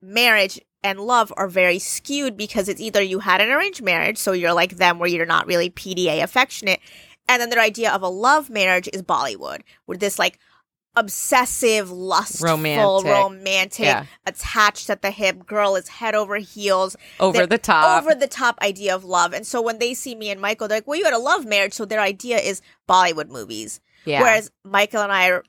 marriage and love are very skewed because it's either you had an arranged marriage, so you're like them where you're not really PDA affectionate, and then their idea of a love marriage is Bollywood, where this like obsessive, lustful, Romantic. romantic, Yeah. attached at the hip, girl is head over heels, Over They're the top. over the top idea of love. And so when they see me and Michael, they're like, well, you had a love marriage. So their idea is Bollywood movies. yeah. Whereas Michael and I are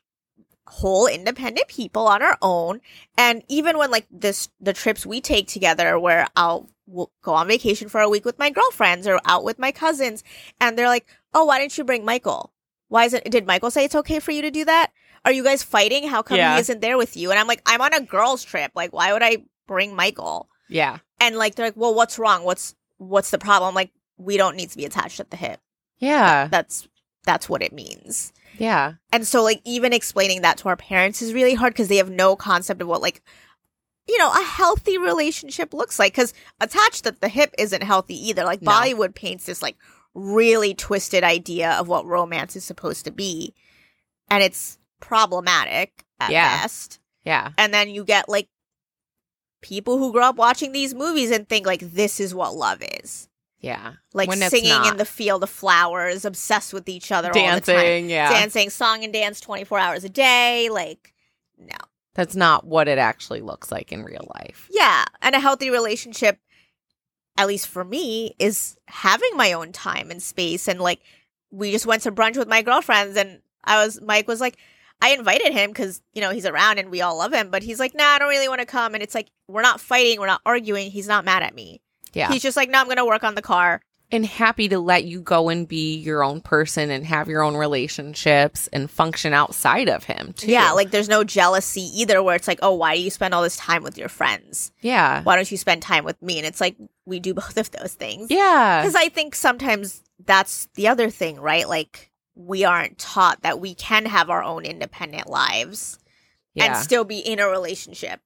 whole independent people on our own. And even when like this, the trips we take together where I'll we'll go on vacation for a week with my girlfriends or out with my cousins and they're like, oh, why didn't you bring Michael? Why is it, did Michael say it's okay for you to do that? Are you guys fighting? How come Yeah. he isn't there with you? And I'm like, I'm on a girls trip. Like, why would I bring Michael? yeah. and like they're like, well, what's wrong? What's what's the problem? Like, we don't need to be attached at the hip. Yeah. That's that's what it means. Yeah. And so like even explaining that to our parents is really hard because they have no concept of what like you know a healthy relationship looks like. Because attached at the hip isn't healthy either. Like No. Bollywood paints this like really twisted idea of what romance is supposed to be, and it's problematic at Yeah. best. Yeah. And then you get like people who grow up watching these movies and think like this is what love is. Yeah. Like When singing in the field of flowers, obsessed with each other all the time. Dancing. Yeah. Dancing, song and dance 24 hours a day. Like, no. That's not what it actually looks like in real life. Yeah. And a healthy relationship, at least for me, is having my own time and space. And like, we just went to brunch with my girlfriends, and I was, Mike was like, I invited him because, you know, he's around and we all love him, but he's like, nah, I don't really want to come. And it's like, we're not fighting, we're not arguing. He's not mad at me. Yeah. He's just like, no, I'm going to work on the car. and happy to let you go and be your own person and have your own relationships and function outside of him too. Yeah, like there's no jealousy either where it's like, oh, why do you spend all this time with your friends? yeah. Why don't you spend time with me? And it's like, we do both of those things. Yeah. Because I think sometimes that's the other thing, right? Like, we aren't taught that we can have our own independent lives and still be in a relationship.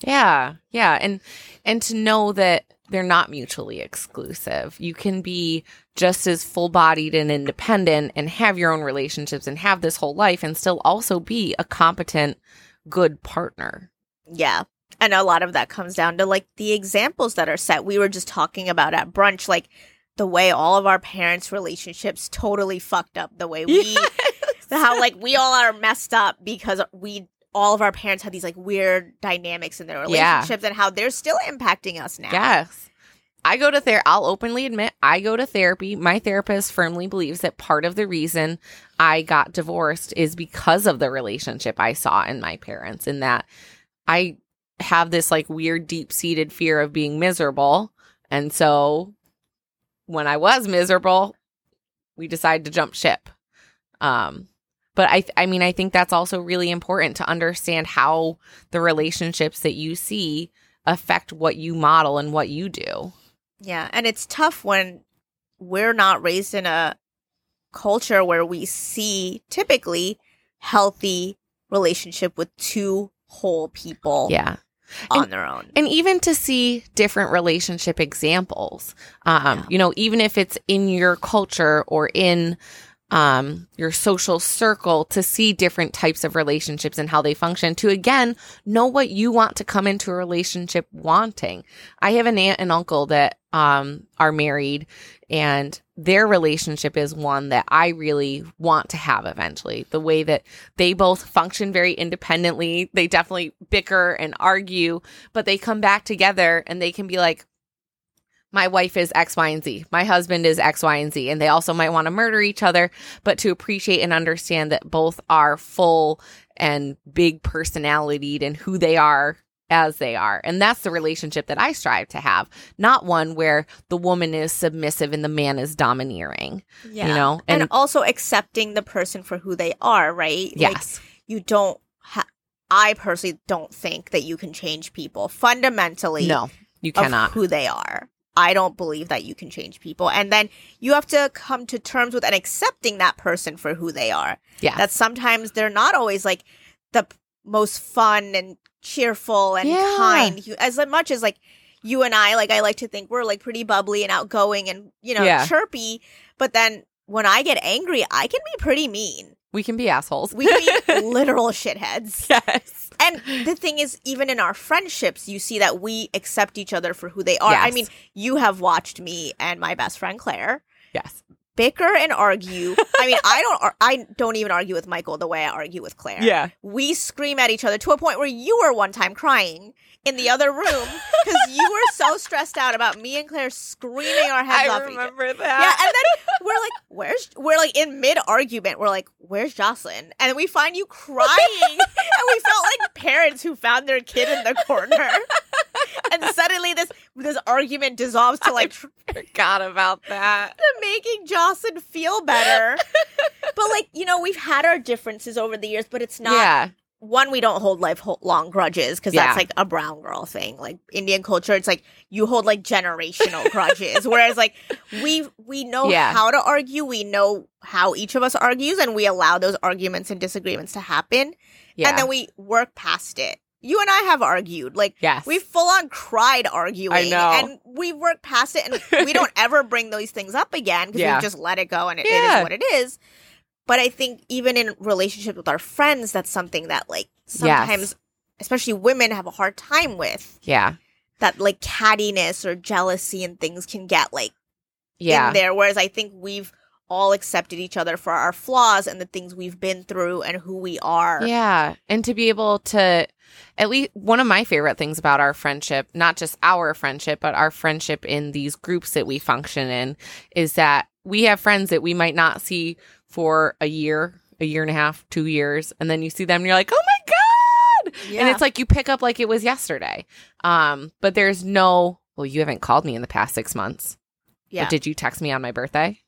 Yeah. Yeah. And and to know that they're not mutually exclusive. You can be just as full-bodied and independent and have your own relationships and have this whole life and still also be a competent good partner. Yeah. And a lot of that comes down to like the examples that are set. We were just talking about at brunch, like the way all of our parents' relationships totally fucked up, the way we how like we all are messed up because we all of our parents had these like weird dynamics in their Yeah. relationships and how they're still impacting us now. Yes. I go to therapy. I'll openly admit I go to therapy. My therapist firmly believes that part of the reason I got divorced is because of the relationship I saw in my parents, and that I have this like weird, deep seated fear of being miserable. And so when I was miserable, we decided to jump ship. Um, but I, I mean, I think that's also really important to understand how the relationships that you see affect what you model and what you do. Yeah, and it's tough when we're not raised in a culture where we see typically healthy relationship with two whole people Yeah. On their own. And even to see different relationship examples, um, Yeah. you know, even if it's in your culture or in um, your social circle, to see different types of relationships and how they function, to again know what you want to come into a relationship wanting. I have an aunt and uncle that um, are married, and their relationship is one that I really want to have eventually. The way that they both function very independently, they definitely bicker and argue, but they come back together and they can be like, my wife is X, Y, and Z. My husband is X, Y, and Z. And they also might want to murder each other, but to appreciate and understand that both are full and big personalitied and who they are as they are. And that's the relationship that I strive to have, not one where the woman is submissive and the man is domineering. Yeah. You know? and, And, also accepting the person for who they are, right? Like, yes. you don't ha- I personally don't think that you can change people fundamentally no, you cannot. who they are. I don't believe that you can change people. And then you have to come to terms with and accepting that person for who they are. Yeah. That sometimes they're not always like the most fun and cheerful and Yeah. kind. As much as like you and I, like I like to think we're like pretty bubbly and outgoing and, you know, Yeah. chirpy. But then when I get angry, I can be pretty mean. We can be assholes. We can be literal shitheads. yes. And the thing is, even in our friendships, you see that we accept each other for who they are. I mean, you have watched me and my best friend Claire Yes. Bicker and argue. I mean, I don't, I don't even argue with Michael the way I argue with Claire. Yeah. we scream at each other to a point where you were one time crying in the other room because you were so stressed out about me and Claire screaming our heads I off other. remember that. Yeah, and then we're like, "Where's?" We're like in mid argument. We're like, "Where's Jocelyn?" And we find you crying, and we felt like parents who found their kid in the corner. and suddenly, this this argument dissolves to like tr- forgot about that. to making Jocelyn feel better. but like you know, we've had our differences over the years, but it's not yeah. one. We don't hold life long grudges because Yeah. that's like a brown girl thing. Like Indian culture, it's like you hold like generational grudges, whereas like we we know Yeah. how to argue. We know how each of us argues, and we allow those arguments and disagreements to happen, Yeah. and then we work past it. You and I have argued, like yes. we full on cried arguing, I know. and we worked past it, and we don't ever bring those things up again because Yeah. we just let it go, and it, it Yeah. is what it is. But I think even in relationships with our friends, that's something that like sometimes, especially women, have a hard time with. yeah. That like cattiness or jealousy and things can get like Yeah. in there. Whereas I think we've all accepted each other for our flaws and the things we've been through and who we are. Yeah. And to be able to, at least one of my favorite things about our friendship, not just our friendship, but our friendship in these groups that we function in, is that we have friends that we might not see for a year, a year and a half, two years. And then you see them and you're like, oh my God. And it's like you pick up like it was yesterday. Um, but there's no, well, you haven't called me in the past six months. yeah. But did you text me on my birthday?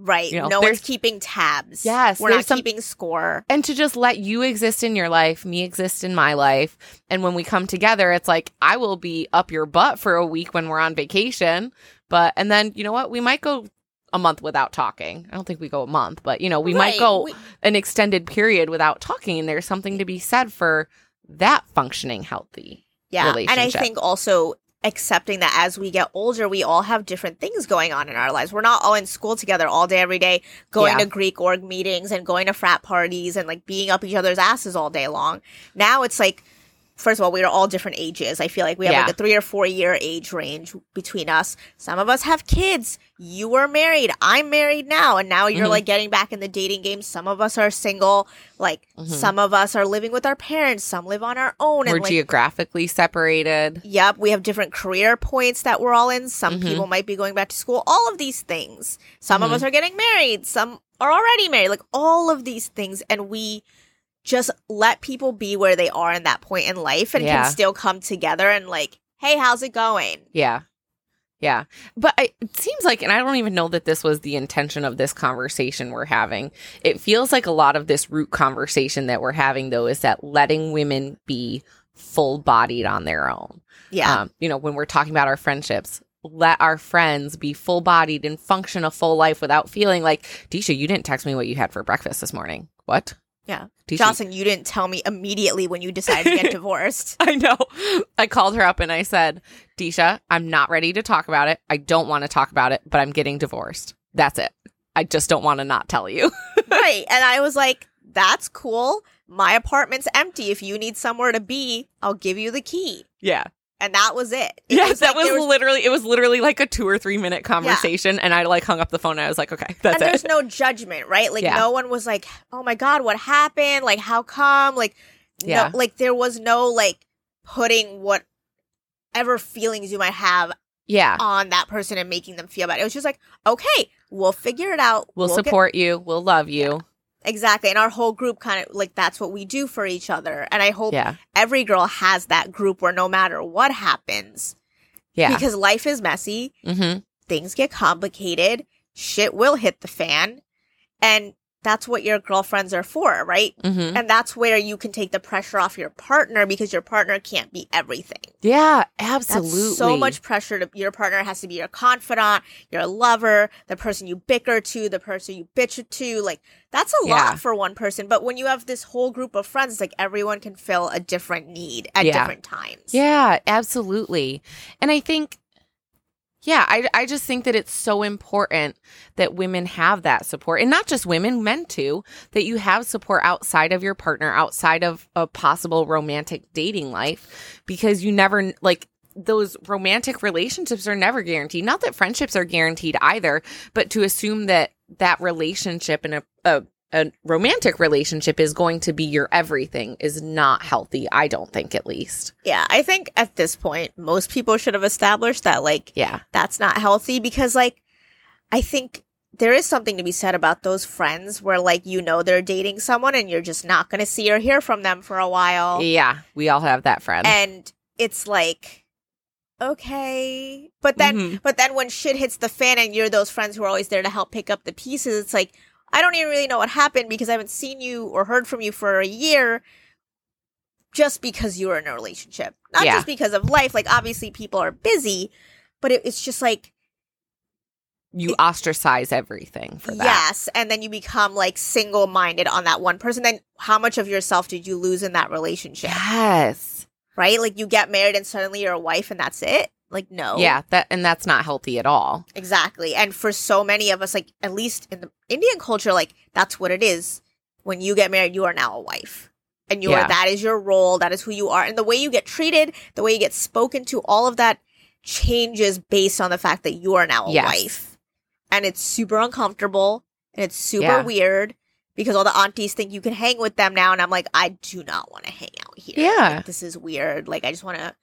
Right. You know, no one's keeping tabs. Yes, We're not some- keeping score. and to just let you exist in your life, me exist in my life. And when we come together, it's like I will be up your butt for a week when we're on vacation. But, and then, you know what? We might go a month without talking. I don't think we go a month, but, you know, we might go We- an extended period without talking. And there's something to be said for that functioning healthy. yeah. And I think also accepting that as we get older, we all have different things going on in our lives. We're not all in school together all day, every day, going Yeah. to Greek org meetings and going to frat parties and like being up each other's asses all day long. Now it's like, first of all, we are all different ages. I feel like we have Yeah. like a three or four year age range between us. Some of us have kids. You were married. I'm married now. And now you're Mhm. like getting back in the dating game. Some of us are single. Like Mhm. some of us are living with our parents. Some live on our own. We're and like, geographically separated. Yep, we have different career points that we're all in. Some Mhm. people might be going back to school. All of these things. Some of Mhm. us are getting married. Some are already married. Like all of these things, and we just let people be where they are in that point in life, and Yeah. can still come together and like, hey, how's it going? Yeah. Yeah. But I, it seems like, and I don't even know that this was the intention of this conversation we're having. It feels like a lot of this root conversation that we're having, though, is that letting women be full bodied on their own. Yeah, Um, you know, when we're talking about our friendships, let our friends be full bodied and function a full life without feeling like, Disha, you didn't text me what you had for breakfast this morning. What? Yeah. Disha, Johnson, you didn't tell me immediately when you decided to get divorced. I know. I called her up and I said, Disha, I'm not ready to talk about it. I don't want to talk about it, but I'm getting divorced. That's it. I just don't want to not tell you. right, and I was like, that's cool. My apartment's empty. If you need somewhere to be, I'll give you the key. yeah. And that was it. It Yes, that like was, there literally, it was literally like a two or three minute conversation. And I like hung up the phone and I was like, okay, that's and there's it. no judgment, right? Like Yeah. no one was like, "Oh my god, what happened? Like how come?" Like Yeah. no like there was no like putting whatever feelings you might have yeah. on that person and making them feel bad. It was just like, "Okay, we'll figure it out. We'll get- support you. We'll love you. Exactly. And our whole group kind of like that's what we do for each other. And I hope Yeah. every girl has that group where no matter what happens, Yeah. because life is messy, mm-hmm. things get complicated, shit will hit the fan. And that's what your girlfriends are for, right? Mm-hmm. And that's where you can take the pressure off your partner because your partner can't be everything. Yeah, That's absolutely. so much pressure to your partner has to be your confidant, your lover, the person you bicker to, the person you bitch to. Like that's a Yeah. lot for one person. But when you have this whole group of friends, it's like everyone can fill a different need at Yeah. different times. Yeah, absolutely. And I think, yeah, I, I just think that it's so important that women have that support and not just women, men too, that you have support outside of your partner, outside of a possible romantic dating life, because you never, like, those romantic relationships are never guaranteed. Not that friendships are guaranteed either, but to assume that that relationship and a, a a romantic relationship is going to be your everything is not healthy. I don't think, at least. Yeah. I think at this point, most people should have established that like Yeah. that's not healthy because like I think there is something to be said about those friends where like you know they're dating someone and you're just not going to see or hear from them for a while. Yeah, we all have that friend. and it's like okay but then Mhm. but then when shit hits the fan and you're those friends who are always there to help pick up the pieces it's like i don't even really know what happened because i haven't seen you or heard from you for a year just because you were in a relationship not Yeah. just because of life like obviously people are busy but it, it's just like you ostracize everything for that. yes and then you become like single-minded on that one person then how much of yourself did you lose in that relationship Yes. right like you get married and suddenly you're a wife and that's it like no Yeah, that and that's not healthy at all. Exactly. And for so many of us, like at least in the Indian culture, like that's what it is. When you get married, you are now a wife. And you Yeah. are that is your role, that is who you are. And the way you get treated, the way you get spoken to, all of that changes based on the fact that you are now a Yes. wife. And it's super uncomfortable and it's super Yeah. weird because all the aunties think you can hang with them now. And I'm like, I do not want to hang out here. Yeah. Like, this is weird. Like I just want to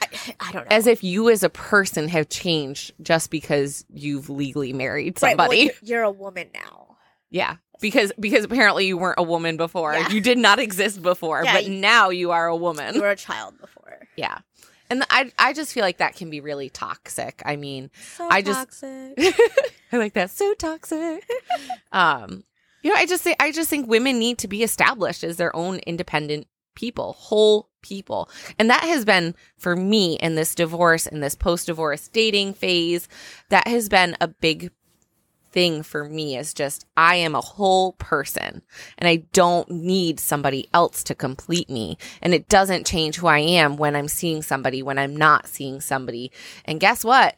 I, I don't know. As if you as a person have changed just because you've legally married Right, well, somebody. you're, a woman now. yeah. Because because apparently you weren't a woman before. Yeah. You did not exist before, Yeah, but you- now you are a woman. You were a child before. yeah. And I I just feel like that can be really toxic. I mean, So I just- toxic. I like that. So toxic. um, you know, I just think I just think women need to be established as their own independent people, whole people. And that has been for me in this divorce and this post-divorce dating phase, that has been a big thing for me is just I am a whole person and I don't need somebody else to complete me. And it doesn't change who I am when I'm seeing somebody, when I'm not seeing somebody. And guess what?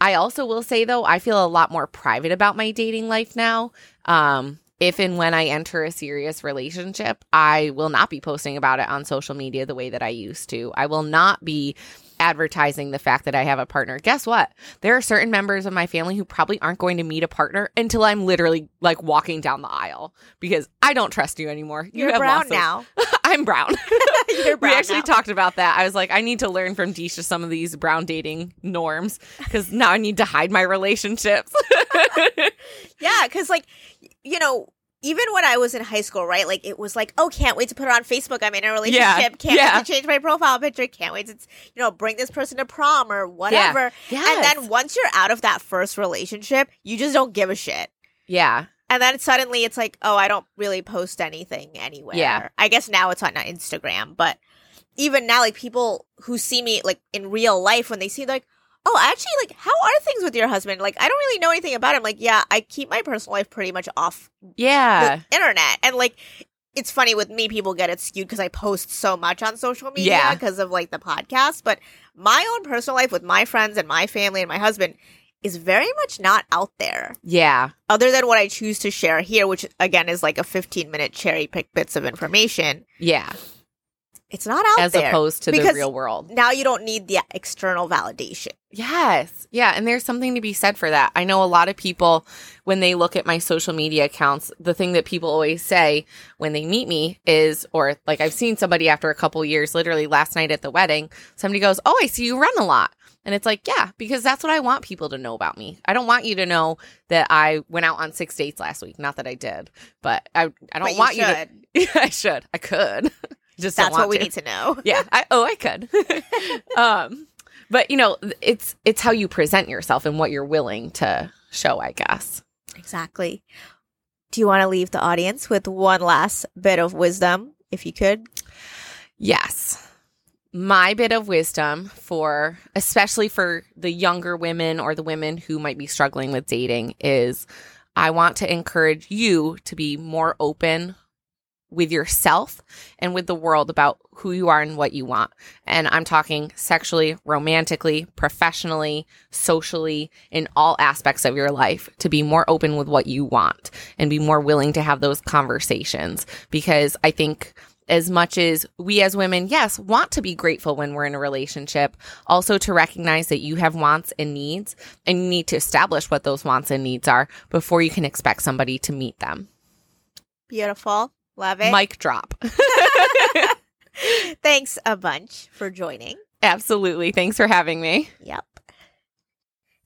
I also will say though, I feel a lot more private about my dating life now. Um, if and when I enter a serious relationship, I will not be posting about it on social media the way that I used to. I will not be advertising the fact that I have a partner. Guess what? There are certain members of my family who probably aren't going to meet a partner until I'm literally like walking down the aisle because I don't trust you anymore. You You're brown now. I'm brown. You're brown we actually now. talked about that. I was like, I need to learn from Disha some of these brown dating norms because now I need to hide my relationships. Yeah, because like, you know, even when I was in high school, right? Like it was like, oh, can't wait to put it on Facebook. I'm in a relationship. Yeah, Can't yeah. wait to change my profile picture. Can't wait to, you know, bring this person to prom or whatever. Yes. And then once you're out of that first relationship, you just don't give a shit. yeah. And then suddenly it's like, oh, I don't really post anything anywhere. Yeah. I guess now it's on Instagram, but even now, like people who see me like in real life, when they see like, oh, actually, like, how are things with your husband? Like, I don't really know anything about him. Like, yeah, I keep my personal life pretty much off Yeah. the internet. And like, it's funny with me, people get it skewed because I post so much on social media Yeah. because of like the podcast. But my own personal life with my friends and my family and my husband is very much not out there Yeah. other than what I choose to share here, which again is like a 15 minute cherry pick bits of information. Yeah. It's not out As there. opposed to the real world. now you don't need the external validation. Yes. Yeah. And there's something to be said for that. I know a lot of people, when they look at my social media accounts, the thing that people always say when they meet me is, or like I've seen somebody after a couple years, literally last night at the wedding, somebody goes, Oh, I see you run a lot. And it's like, yeah, because that's what I want people to know about me. I don't want you to know that I went out on six dates last week. Not that I did, but I, I don't But want you you, to. I should. I could. Just That's what we to. need to know. yeah. I, oh, I could. um, but you know, it's it's how you present yourself and what you're willing to show. I guess. Exactly. Do you want to leave the audience with one last bit of wisdom, if you could? Yes. My bit of wisdom for, especially for the younger women or the women who might be struggling with dating, is I want to encourage you to be more open with yourself and with the world about who you are and what you want. And I'm talking sexually, romantically, professionally, socially, in all aspects of your life to be more open with what you want and be more willing to have those conversations because I think as much as we as women, yes, want to be grateful when we're in a relationship, also to recognize that you have wants and needs and you need to establish what those wants and needs are before you can expect somebody to meet them. Beautiful. Love it. Mic drop. Thanks a bunch for joining. Absolutely. Thanks for having me. Yep.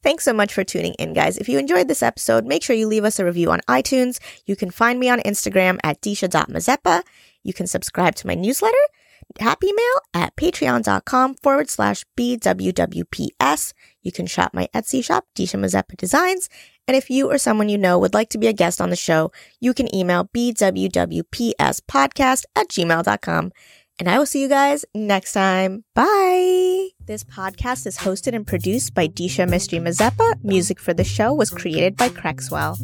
Thanks so much for tuning in, guys. If you enjoyed this episode, make sure you leave us a review on iTunes. You can find me on Instagram at disha.mazeppa. You can subscribe to my newsletter, Happy Mail, at patreon.com forward slash BWWPS. You can shop my Etsy shop, Disha Mazeppa Designs. And if you or someone you know would like to be a guest on the show, you can email bwwpspodcast at gmail.com. And I will see you guys next time. Bye. This podcast is hosted and produced by Disha Mystery Mazeppa. Music for the show was created by Crexwell.